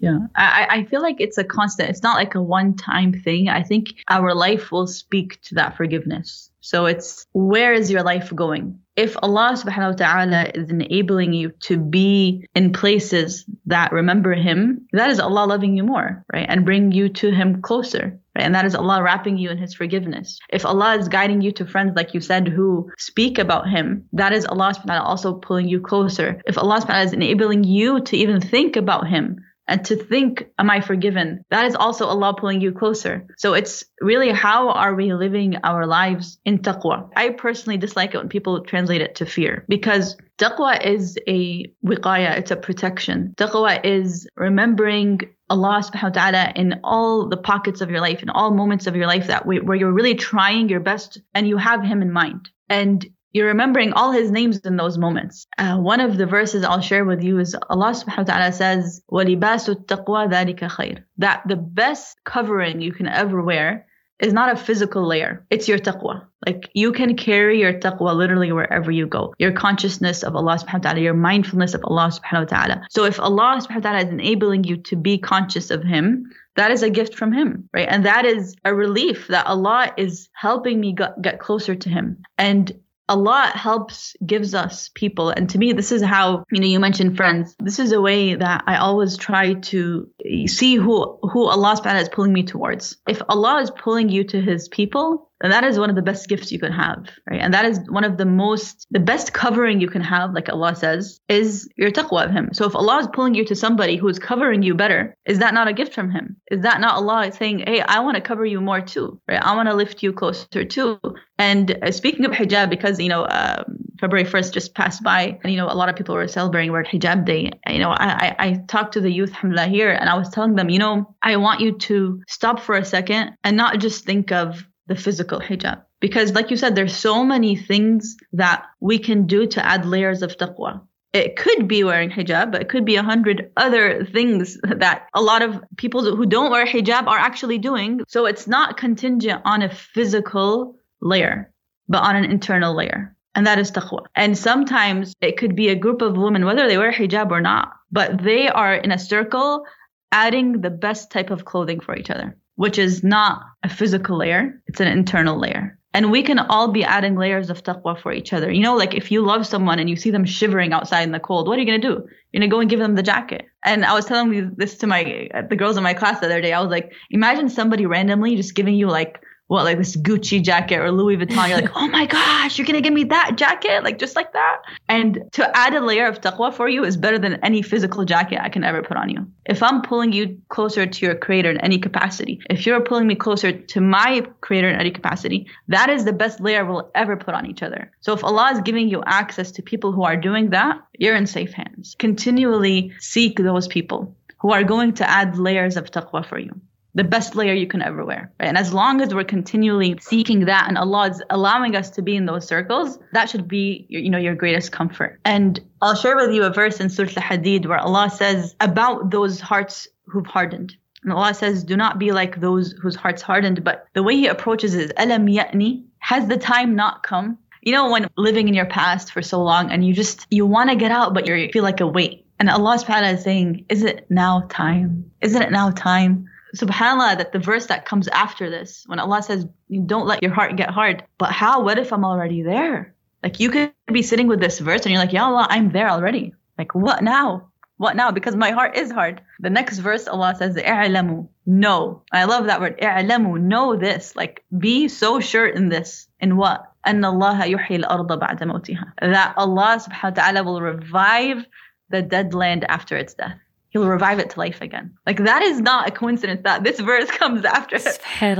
Yeah, I, I feel like it's a constant. It's not like a one time thing. I think our life will speak to that forgiveness. So it's where is your life going? If Allah subhanahu wa ta'ala is enabling you to be in places that remember Him, that is Allah loving you more, right? And bring you to Him closer. Right? And that is Allah wrapping you in His forgiveness. If Allah is guiding you to friends, like you said, who speak about Him, that is Allah subhanahu also pulling you closer. If Allah subhanahu is enabling you to even think about Him, and to think, am I forgiven? That is also Allah pulling you closer. So it's really how are we living our lives in taqwa? I personally dislike it when people translate it to fear because taqwa is a wiqaya, it's a protection. Taqwa is remembering Allah subhanahu wa ta'ala in all the pockets of your life, in all moments of your life that where you're really trying your best and you have Him in mind. And you're remembering all his names in those moments. Uh, one of the verses I'll share with you is Allah subhanahu wa ta'ala says, وَلِبَاسُ التَّقْوَى ذَلِكَ خَيْرٌ That the best covering you can ever wear is not a physical layer. It's your taqwa. Like you can carry your taqwa literally wherever you go. Your consciousness of Allah subhanahu wa ta'ala, your mindfulness of Allah subhanahu wa ta'ala. So if Allah subhanahu wa ta'ala is enabling you to be conscious of Him, that is a gift from Him, right? And that is a relief that Allah is helping me get closer to Him. And Allah helps, gives us people. And to me, this is how, you know, you mentioned friends. This is a way that I always try to see who, who Allah is pulling me towards. If Allah is pulling you to his people, and that is one of the best gifts you can have, right? And that is one of the most, the best covering you can have, like Allah says, is your taqwa of Him. So if Allah is pulling you to somebody who is covering you better, is that not a gift from Him? Is that not Allah saying, hey, I want to cover you more too, right? I want to lift you closer too. And uh, speaking of hijab, because, you know, uh, February 1st just passed by, and, you know, a lot of people were celebrating World Hijab Day. You know, I, I, I talked to the youth, alhamdulillah, here, and I was telling them, you know, I want you to stop for a second and not just think of the physical hijab. Because, like you said, there's so many things that we can do to add layers of taqwa. It could be wearing hijab, but it could be a hundred other things that a lot of people who don't wear hijab are actually doing. So it's not contingent on a physical layer, but on an internal layer. And that is taqwa. And sometimes it could be a group of women, whether they wear hijab or not, but they are in a circle adding the best type of clothing for each other which is not a physical layer, it's an internal layer. And we can all be adding layers of taqwa for each other. You know, like if you love someone and you see them shivering outside in the cold, what are you going to do? You're going to go and give them the jacket. And I was telling this to my, the girls in my class the other day. I was like, imagine somebody randomly just giving you like what like this Gucci jacket or Louis Vuitton, you're like, [LAUGHS] oh my gosh, you're gonna give me that jacket, like just like that. And to add a layer of taqwa for you is better than any physical jacket I can ever put on you. If I'm pulling you closer to your creator in any capacity, if you're pulling me closer to my creator in any capacity, that is the best layer we'll ever put on each other. So if Allah is giving you access to people who are doing that, you're in safe hands. Continually seek those people who are going to add layers of taqwa for you the best layer you can ever wear. Right? And as long as we're continually seeking that and Allah is allowing us to be in those circles, that should be your, you know your greatest comfort. And I'll share with you a verse in Surah Al-Hadid where Allah says about those hearts who've hardened. And Allah says, do not be like those whose hearts hardened. But the way He approaches is, Alam ya'ni, has the time not come? You know, when living in your past for so long and you just, you want to get out, but you feel like a weight. And Allah subhanahu wa ta'ala is saying, is it now time? Isn't it now time? subhanallah that the verse that comes after this when allah says don't let your heart get hard but how what if i'm already there like you could be sitting with this verse and you're like ya allah i'm there already like what now what now because my heart is hard the next verse allah says i'lamu know i love that word i'lamu know this like be so sure in this in what أن الله يحيي الأرض بعد موتها that Allah subhanahu wa ta'ala will revive the dead land after its death he'll revive it to life again. Like that is not a coincidence that this verse [LAUGHS] comes after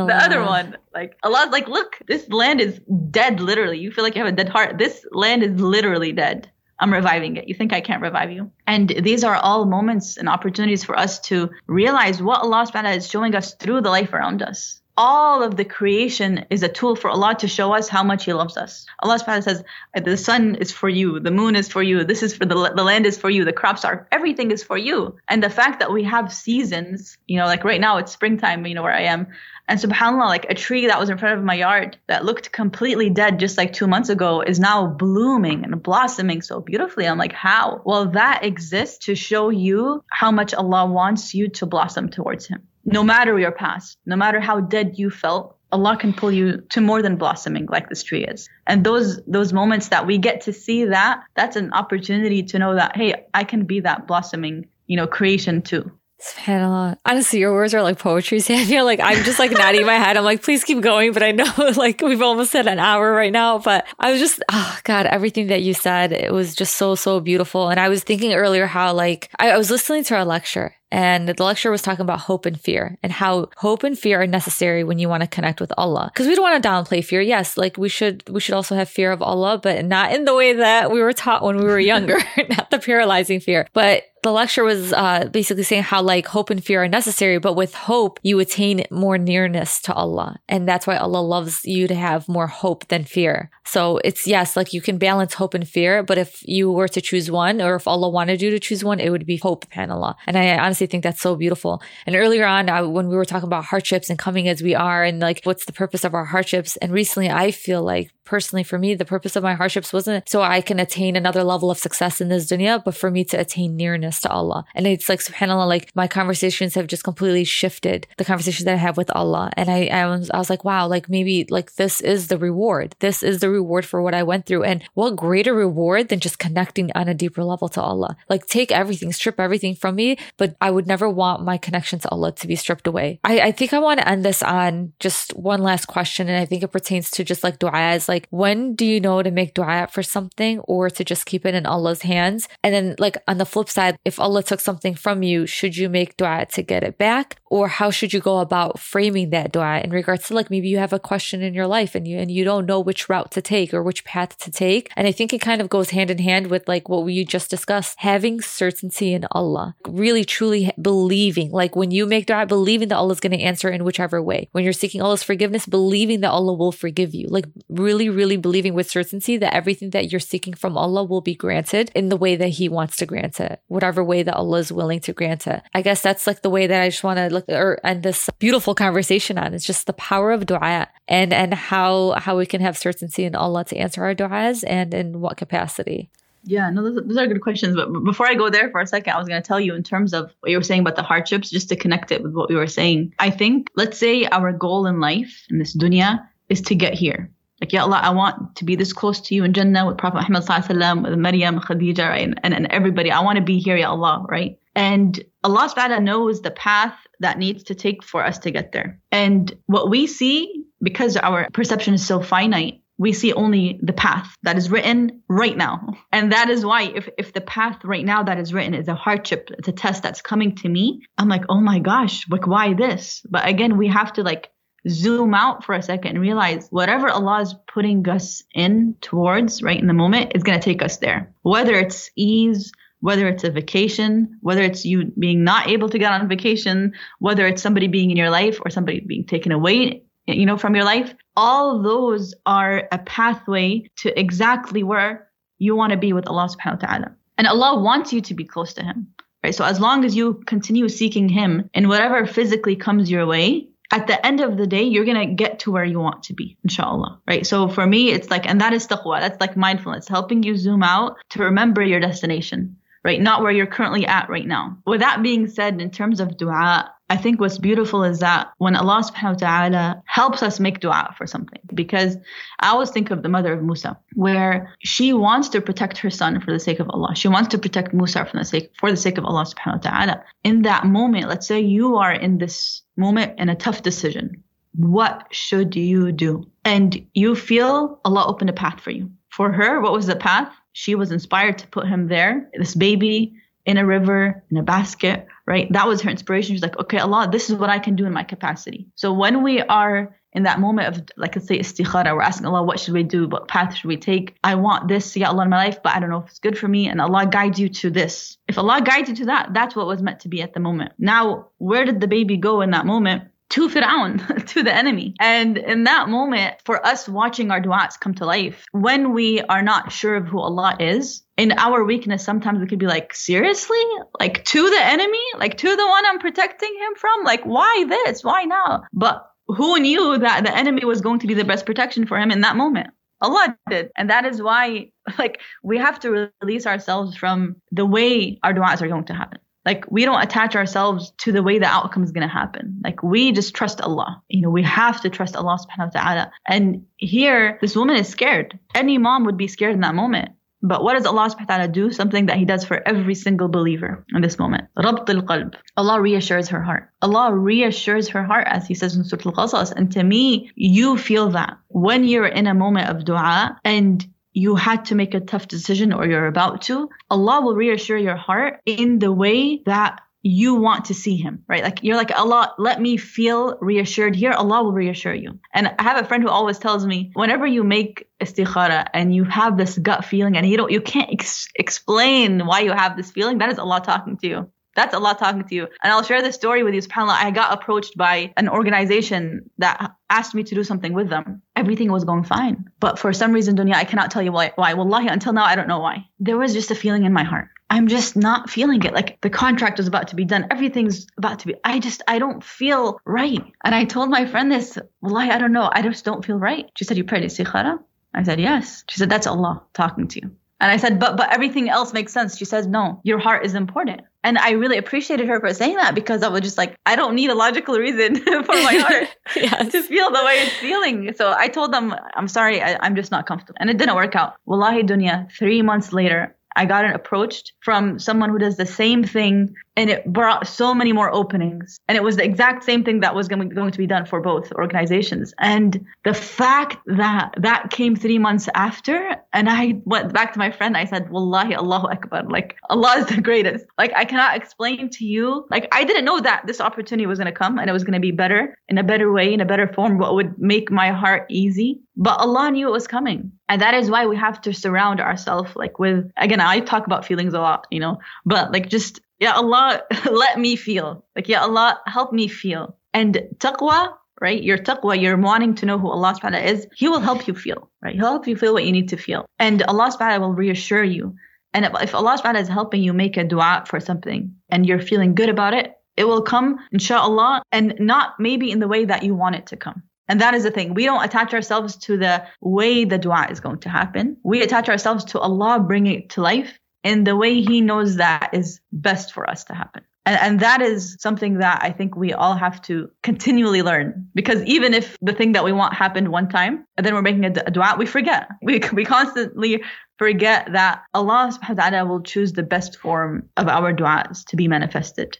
the other one. Like Allah's like, look, this land is dead literally. You feel like you have a dead heart. This land is literally dead. I'm reviving it. You think I can't revive you? And these are all moments and opportunities for us to realize what Allah subhanahu wa ta'ala is showing us through the life around us all of the creation is a tool for Allah to show us how much He loves us. Allah subhanahu says, uh, the sun is for you, the moon is for you, this is for the, the land is for you, the crops are, everything is for you. And the fact that we have seasons, you know, like right now it's springtime, you know, where I am. And subhanAllah, like a tree that was in front of my yard that looked completely dead just like two months ago is now blooming and blossoming so beautifully. I'm like, how? Well, that exists to show you how much Allah wants you to blossom towards Him no matter your past, no matter how dead you felt, Allah can pull you to more than blossoming like this tree is. And those those moments that we get to see that, that's an opportunity to know that hey, I can be that blossoming, you know, creation too. SubhanAllah. Honestly, your words are like poetry, [LAUGHS] feel Like I'm just like nodding my head. I'm like, please keep going. But I know [LAUGHS] like we've almost hit an hour right now. But I was just, oh God, everything that you said, it was just so, so beautiful. And I was thinking earlier how like I, I was listening to our lecture and the lecture was talking about hope and fear and how hope and fear are necessary when you want to connect with Allah. Because we don't want to downplay fear. Yes, like we should we should also have fear of Allah, but not in the way that we were taught when we were younger, [LAUGHS] not the paralyzing fear. But the lecture was uh, basically saying how like hope and fear are necessary, but with hope you attain more nearness to Allah, and that's why Allah loves you to have more hope than fear. So it's yes, like you can balance hope and fear, but if you were to choose one, or if Allah wanted you to choose one, it would be hope, Allah. And I honestly think that's so beautiful. And earlier on, I, when we were talking about hardships and coming as we are, and like what's the purpose of our hardships, and recently I feel like personally for me, the purpose of my hardships wasn't so I can attain another level of success in this dunya, but for me to attain nearness to Allah. And it's like, subhanAllah, like my conversations have just completely shifted the conversations that I have with Allah. And I, I was, I was like, wow, like maybe like this is the reward. This is the reward for what I went through. And what greater reward than just connecting on a deeper level to Allah? Like take everything, strip everything from me, but I would never want my connection to Allah to be stripped away. I, I think I want to end this on just one last question. And I think it pertains to just like du'as, like when do you know to make dua for something or to just keep it in Allah's hands? And then like on the flip side, if Allah took something from you, should you make dua to get it back? Or how should you go about framing that dua in regards to like maybe you have a question in your life and you and you don't know which route to take or which path to take. And I think it kind of goes hand in hand with like what we just discussed, having certainty in Allah, really truly believing. Like when you make dua, believing that Allah is going to answer in whichever way. When you're seeking Allah's forgiveness, believing that Allah will forgive you. Like really, really believing with certainty that everything that you're seeking from Allah will be granted in the way that He wants to grant it, whatever way that Allah is willing to grant it. I guess that's like the way that I just want to look or end this beautiful conversation on. It's just the power of dua and and how how we can have certainty in Allah to answer our du'as and in what capacity. Yeah, no, those, those are good questions. But before I go there for a second, I was going to tell you in terms of what you were saying about the hardships, just to connect it with what we were saying. I think, let's say our goal in life, in this dunya, is to get here. Like, Ya Allah, I want to be this close to you in Jannah with Prophet Muhammad with Maryam, Khadija, right? and, and, and everybody. I want to be here, Ya Allah, right? And Allah subhanahu knows the path that needs to take for us to get there. And what we see, because our perception is so finite, we see only the path that is written right now. And that is why if, if the path right now that is written is a hardship, it's a test that's coming to me, I'm like, oh my gosh, like why this? But again, we have to like zoom out for a second and realize whatever Allah is putting us in towards right in the moment is to take us there. Whether it's ease, whether it's a vacation, whether it's you being not able to get on vacation, whether it's somebody being in your life or somebody being taken away, you know, from your life, all those are a pathway to exactly where you want to be with Allah subhanahu wa ta'ala. And Allah wants you to be close to Him. Right. So as long as you continue seeking Him in whatever physically comes your way, at the end of the day, you're going to get to where you want to be, inshallah. Right. So for me, it's like, and that is taqwa. That's like mindfulness, helping you zoom out to remember your destination, right? Not where you're currently at right now. With that being said, in terms of dua, I think what's beautiful is that when Allah subhanahu wa ta'ala helps us make dua for something, because I always think of the mother of Musa, where she wants to protect her son for the sake of Allah. She wants to protect Musa for the sake, for the sake of Allah subhanahu wa ta'ala. In that moment, let's say you are in this moment in a tough decision. What should you do? And you feel Allah opened a path for you. For her, what was the path? She was inspired to put him there, this baby in a river, in a basket, right? That was her inspiration. She's like, okay, Allah, this is what I can do in my capacity. So when we are in that moment of, like, let's say istikhara, we're asking Allah, what should we do? What path should we take? I want this, Ya Allah, in my life, but I don't know if it's good for me. And Allah guides you to this. If Allah guides you to that, that's what was meant to be at the moment. Now, where did the baby go in that moment? To Fir'aun, [LAUGHS] to the enemy. And in that moment, for us watching our du'as come to life, when we are not sure of who Allah is, in our weakness, sometimes we could be like, seriously? Like to the enemy? Like to the one I'm protecting him from? Like, why this? Why now? But who knew that the enemy was going to be the best protection for him in that moment? Allah did. And that is why, [LAUGHS] like, we have to release ourselves from the way our du'as are going to happen. Like we don't attach ourselves to the way the outcome is going to happen. Like we just trust Allah. You know, we have to trust Allah subhanahu wa ta'ala. And here, this woman is scared. Any mom would be scared in that moment. But what does Allah subhanahu wa ta'ala do? Something that He does for every single believer in this moment. Rabt al-qalb. Allah reassures her heart. Allah reassures her heart as He says in Surah Al-Qasas. And to me, you feel that when you're in a moment of dua and you had to make a tough decision or you're about to, Allah will reassure your heart in the way that you want to see him, right? Like you're like, Allah, let me feel reassured here. Allah will reassure you. And I have a friend who always tells me, whenever you make istikhara and you have this gut feeling and you don't, you can't ex- explain why you have this feeling, that is Allah talking to you. That's Allah talking to you. And I'll share this story with you. SubhanAllah, I got approached by an organization that asked me to do something with them. Everything was going fine. But for some reason, Dunya, I cannot tell you why. Why? Wallahi, until now, I don't know why. There was just a feeling in my heart. I'm just not feeling it. Like the contract was about to be done. Everything's about to be. I just, I don't feel right. And I told my friend this, Wallahi, I don't know. I just don't feel right. She said, You prayed istikhara? I said, Yes. She said, That's Allah talking to you. And I said, but but everything else makes sense. She says, no, your heart is important. And I really appreciated her for saying that because I was just like, I don't need a logical reason [LAUGHS] for my [LAUGHS] heart yes. to feel the way it's feeling. So I told them, I'm sorry, I, am just not comfortable. And it didn't work out. Wallahi dunya, three months later, I got an approached from someone who does the same thing and it brought so many more openings. And it was the exact same thing that was going to be done for both organizations. And the fact that that came three months after, and I went back to my friend, I said, Wallahi, Allahu Akbar. Like, Allah is the greatest. Like, I cannot explain to you. Like, I didn't know that this opportunity was going to come and it was going to be better in a better way, in a better form, what would make my heart easy. But Allah knew it was coming. And that is why we have to surround ourselves like with, again, I talk about feelings a lot, you know, but like just Ya Allah, [LAUGHS] let me feel. Like, Ya Allah, help me feel. And taqwa, right? Your taqwa, you're wanting to know who Allah subhanahu is. He will help you feel, right? He'll help you feel what you need to feel. And Allah subhanahu will reassure you. And if Allah subhanahu is helping you make a dua for something and you're feeling good about it, it will come, inshallah, and not maybe in the way that you want it to come. And that is the thing. We don't attach ourselves to the way the dua is going to happen. We attach ourselves to Allah bringing it to life in the way he knows that is best for us to happen. And, and that is something that I think we all have to continually learn because even if the thing that we want happened one time and then we're making a, a dua, we forget. We, [LAUGHS] we constantly forget that Allah subhanahu wa ta'ala will choose the best form of our du'as to be manifested.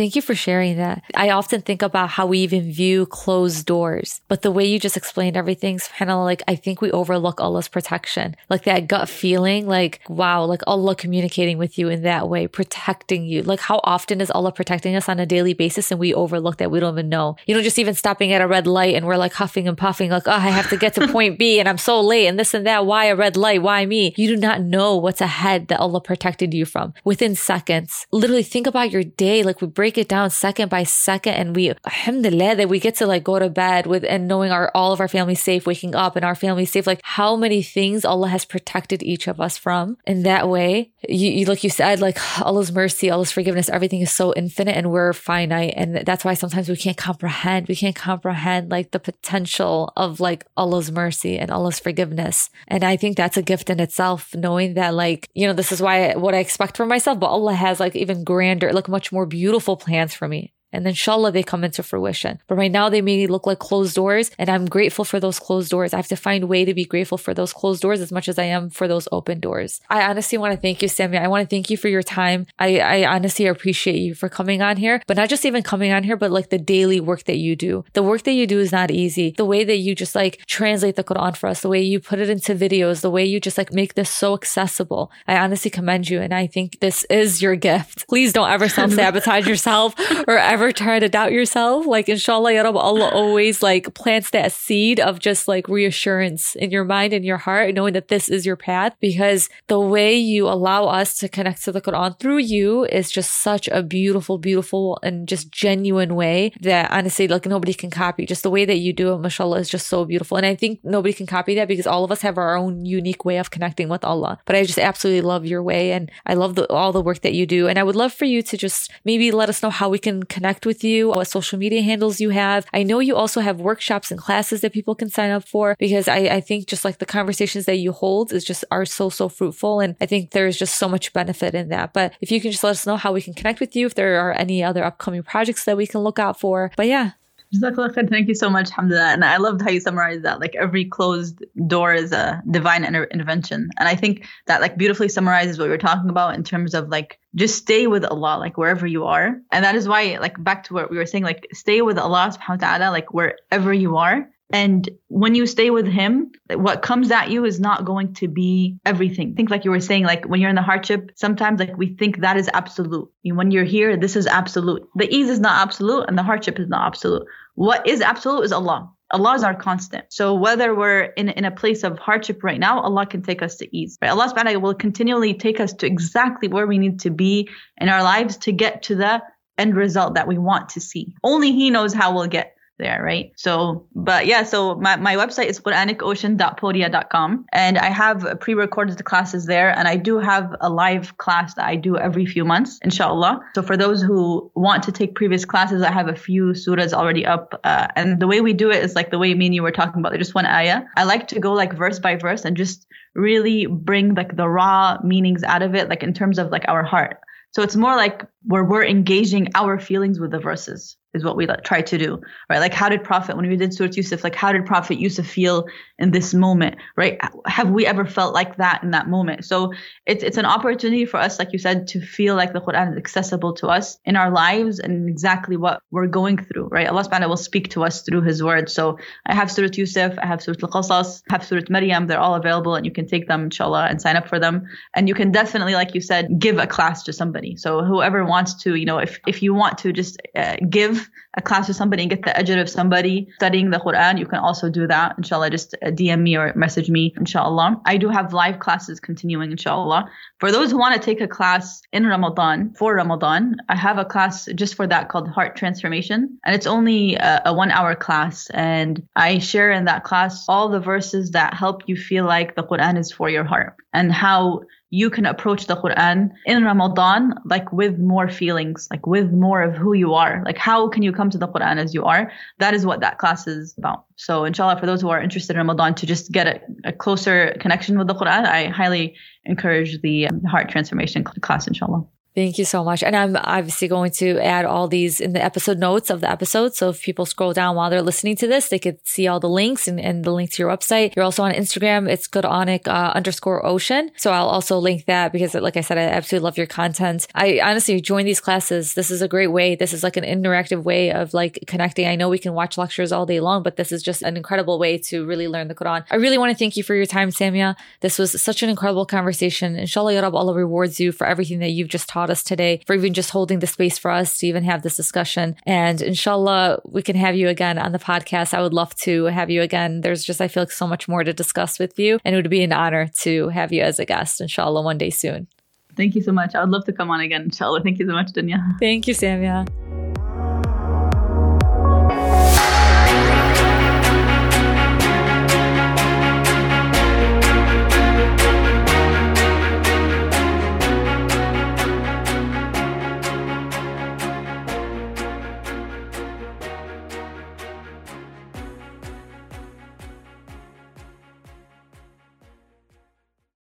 Thank you for sharing that. I often think about how we even view closed doors, but the way you just explained everything's kind of like, I think we overlook Allah's protection. Like that gut feeling, like, wow, like Allah communicating with you in that way, protecting you. Like how often is Allah protecting us on a daily basis and we overlook that? We don't even know. You know, just even stopping at a red light and we're like huffing and puffing, like, oh, I have to get to point B and I'm so late and this and that. Why a red light? Why me? You do not know what's ahead that Allah protected you from within seconds. Literally think about your day. Like we break break it down second by second and we, alhamdulillah, that we get to like go to bed with and knowing our, all of our family safe, waking up and our family safe, like how many things Allah has protected each of us from. In that way, you, you like you said, like Allah's mercy, Allah's forgiveness, everything is so infinite and we're finite. And that's why sometimes we can't comprehend, we can't comprehend like the potential of like Allah's mercy and Allah's forgiveness. And I think that's a gift in itself, knowing that like, you know, this is why what I expect from myself, but Allah has like even grander, like much more beautiful plans for me. And then inshallah, they come into fruition. But right now, they may look like closed doors. And I'm grateful for those closed doors. I have to find a way to be grateful for those closed doors as much as I am for those open doors. I honestly want to thank you, Samia. I want to thank you for your time. I, I honestly appreciate you for coming on here, but not just even coming on here, but like the daily work that you do. The work that you do is not easy. The way that you just like translate the Quran for us, the way you put it into videos, the way you just like make this so accessible. I honestly commend you. And I think this is your gift. Please don't ever self sabotage yourself or ever ever try to doubt yourself, like inshallah, ya Rabbi, Allah always like plants that seed of just like reassurance in your mind and your heart, knowing that this is your path. Because the way you allow us to connect to the Quran through you is just such a beautiful, beautiful and just genuine way that honestly, like nobody can copy. Just the way that you do it, mashallah, is just so beautiful. And I think nobody can copy that because all of us have our own unique way of connecting with Allah. But I just absolutely love your way and I love the, all the work that you do. And I would love for you to just maybe let us know how we can connect connect with you, what social media handles you have. I know you also have workshops and classes that people can sign up for because I, I think just like the conversations that you hold is just are so, so fruitful. And I think there's just so much benefit in that. But if you can just let us know how we can connect with you, if there are any other upcoming projects that we can look out for. But yeah, Thank you so much, Alhamdulillah. And I loved how you summarized that. Like every closed door is a divine inter- intervention. And I think that like beautifully summarizes what we are talking about in terms of like just stay with Allah, like wherever you are. And that is why, like back to what we were saying, like stay with Allah subhanahu wa ta'ala, like wherever you are. And when you stay with him, what comes at you is not going to be everything. Think like you were saying, like when you're in the hardship, sometimes like we think that is absolute. When you're here, this is absolute. The ease is not absolute and the hardship is not absolute. What is absolute is Allah. Allah is our constant. So whether we're in, in a place of hardship right now, Allah can take us to ease. Right? Allah subhanahu wa ta'ala will continually take us to exactly where we need to be in our lives to get to the end result that we want to see. Only He knows how we'll get there, right? So, but yeah, so my, my website is quranicocean.podia.com and I have pre-recorded classes there and I do have a live class that I do every few months, inshallah. So for those who want to take previous classes, I have a few surahs already up. Uh, and the way we do it is like the way me and you were talking about, just one ayah. I like to go like verse by verse and just really bring like the raw meanings out of it, like in terms of like our heart. So it's more like where we're engaging our feelings with the verses is what we try to do, right? Like, how did Prophet, when we did Surah Yusuf, like, how did Prophet Yusuf feel in this moment, right? Have we ever felt like that in that moment? So it's, it's an opportunity for us, like you said, to feel like the Quran is accessible to us in our lives and exactly what we're going through, right? Allah subhanahu will speak to us through his word. So I have Surah Yusuf, I have Surah Al-Qasas, I have Surah Maryam. They're all available and you can take them, inshallah, and sign up for them. And you can definitely, like you said, give a class to somebody. So whoever wants to, you know, if, if you want to just uh, give a class to somebody and get the ajr of somebody studying the Quran, you can also do that. Inshallah, just uh, DM me or message me, inshallah. I do have live classes continuing, inshallah. For those who want to take a class in Ramadan, for Ramadan, I have a class just for that called Heart Transformation. And it's only a, a one hour class. And I share in that class all the verses that help you feel like the Quran is for your heart and how you can approach the Quran in Ramadan, like with more feelings, like with more of who you are. Like, how can you come to the Quran as you are? That is what that class is about. So, inshallah, for those who are interested in Ramadan to just get a, a closer connection with the Quran, I highly encourage the um, heart transformation class, inshallah. Thank you so much. And I'm obviously going to add all these in the episode notes of the episode. So if people scroll down while they're listening to this, they could see all the links and, and the link to your website. You're also on Instagram. It's Quranic uh, underscore ocean. So I'll also link that because like I said, I absolutely love your content. I honestly join these classes. This is a great way. This is like an interactive way of like connecting. I know we can watch lectures all day long, but this is just an incredible way to really learn the Quran. I really want to thank you for your time, Samia. This was such an incredible conversation. Inshallah, Ya Rab, Allah rewards you for everything that you've just taught us today, for even just holding the space for us to even have this discussion. And inshallah, we can have you again on the podcast. I would love to have you again. There's just, I feel like so much more to discuss with you. And it would be an honor to have you as a guest, inshallah, one day soon. Thank you so much. I would love to come on again, inshallah. Thank you so much, Dunya. Thank you, Samia.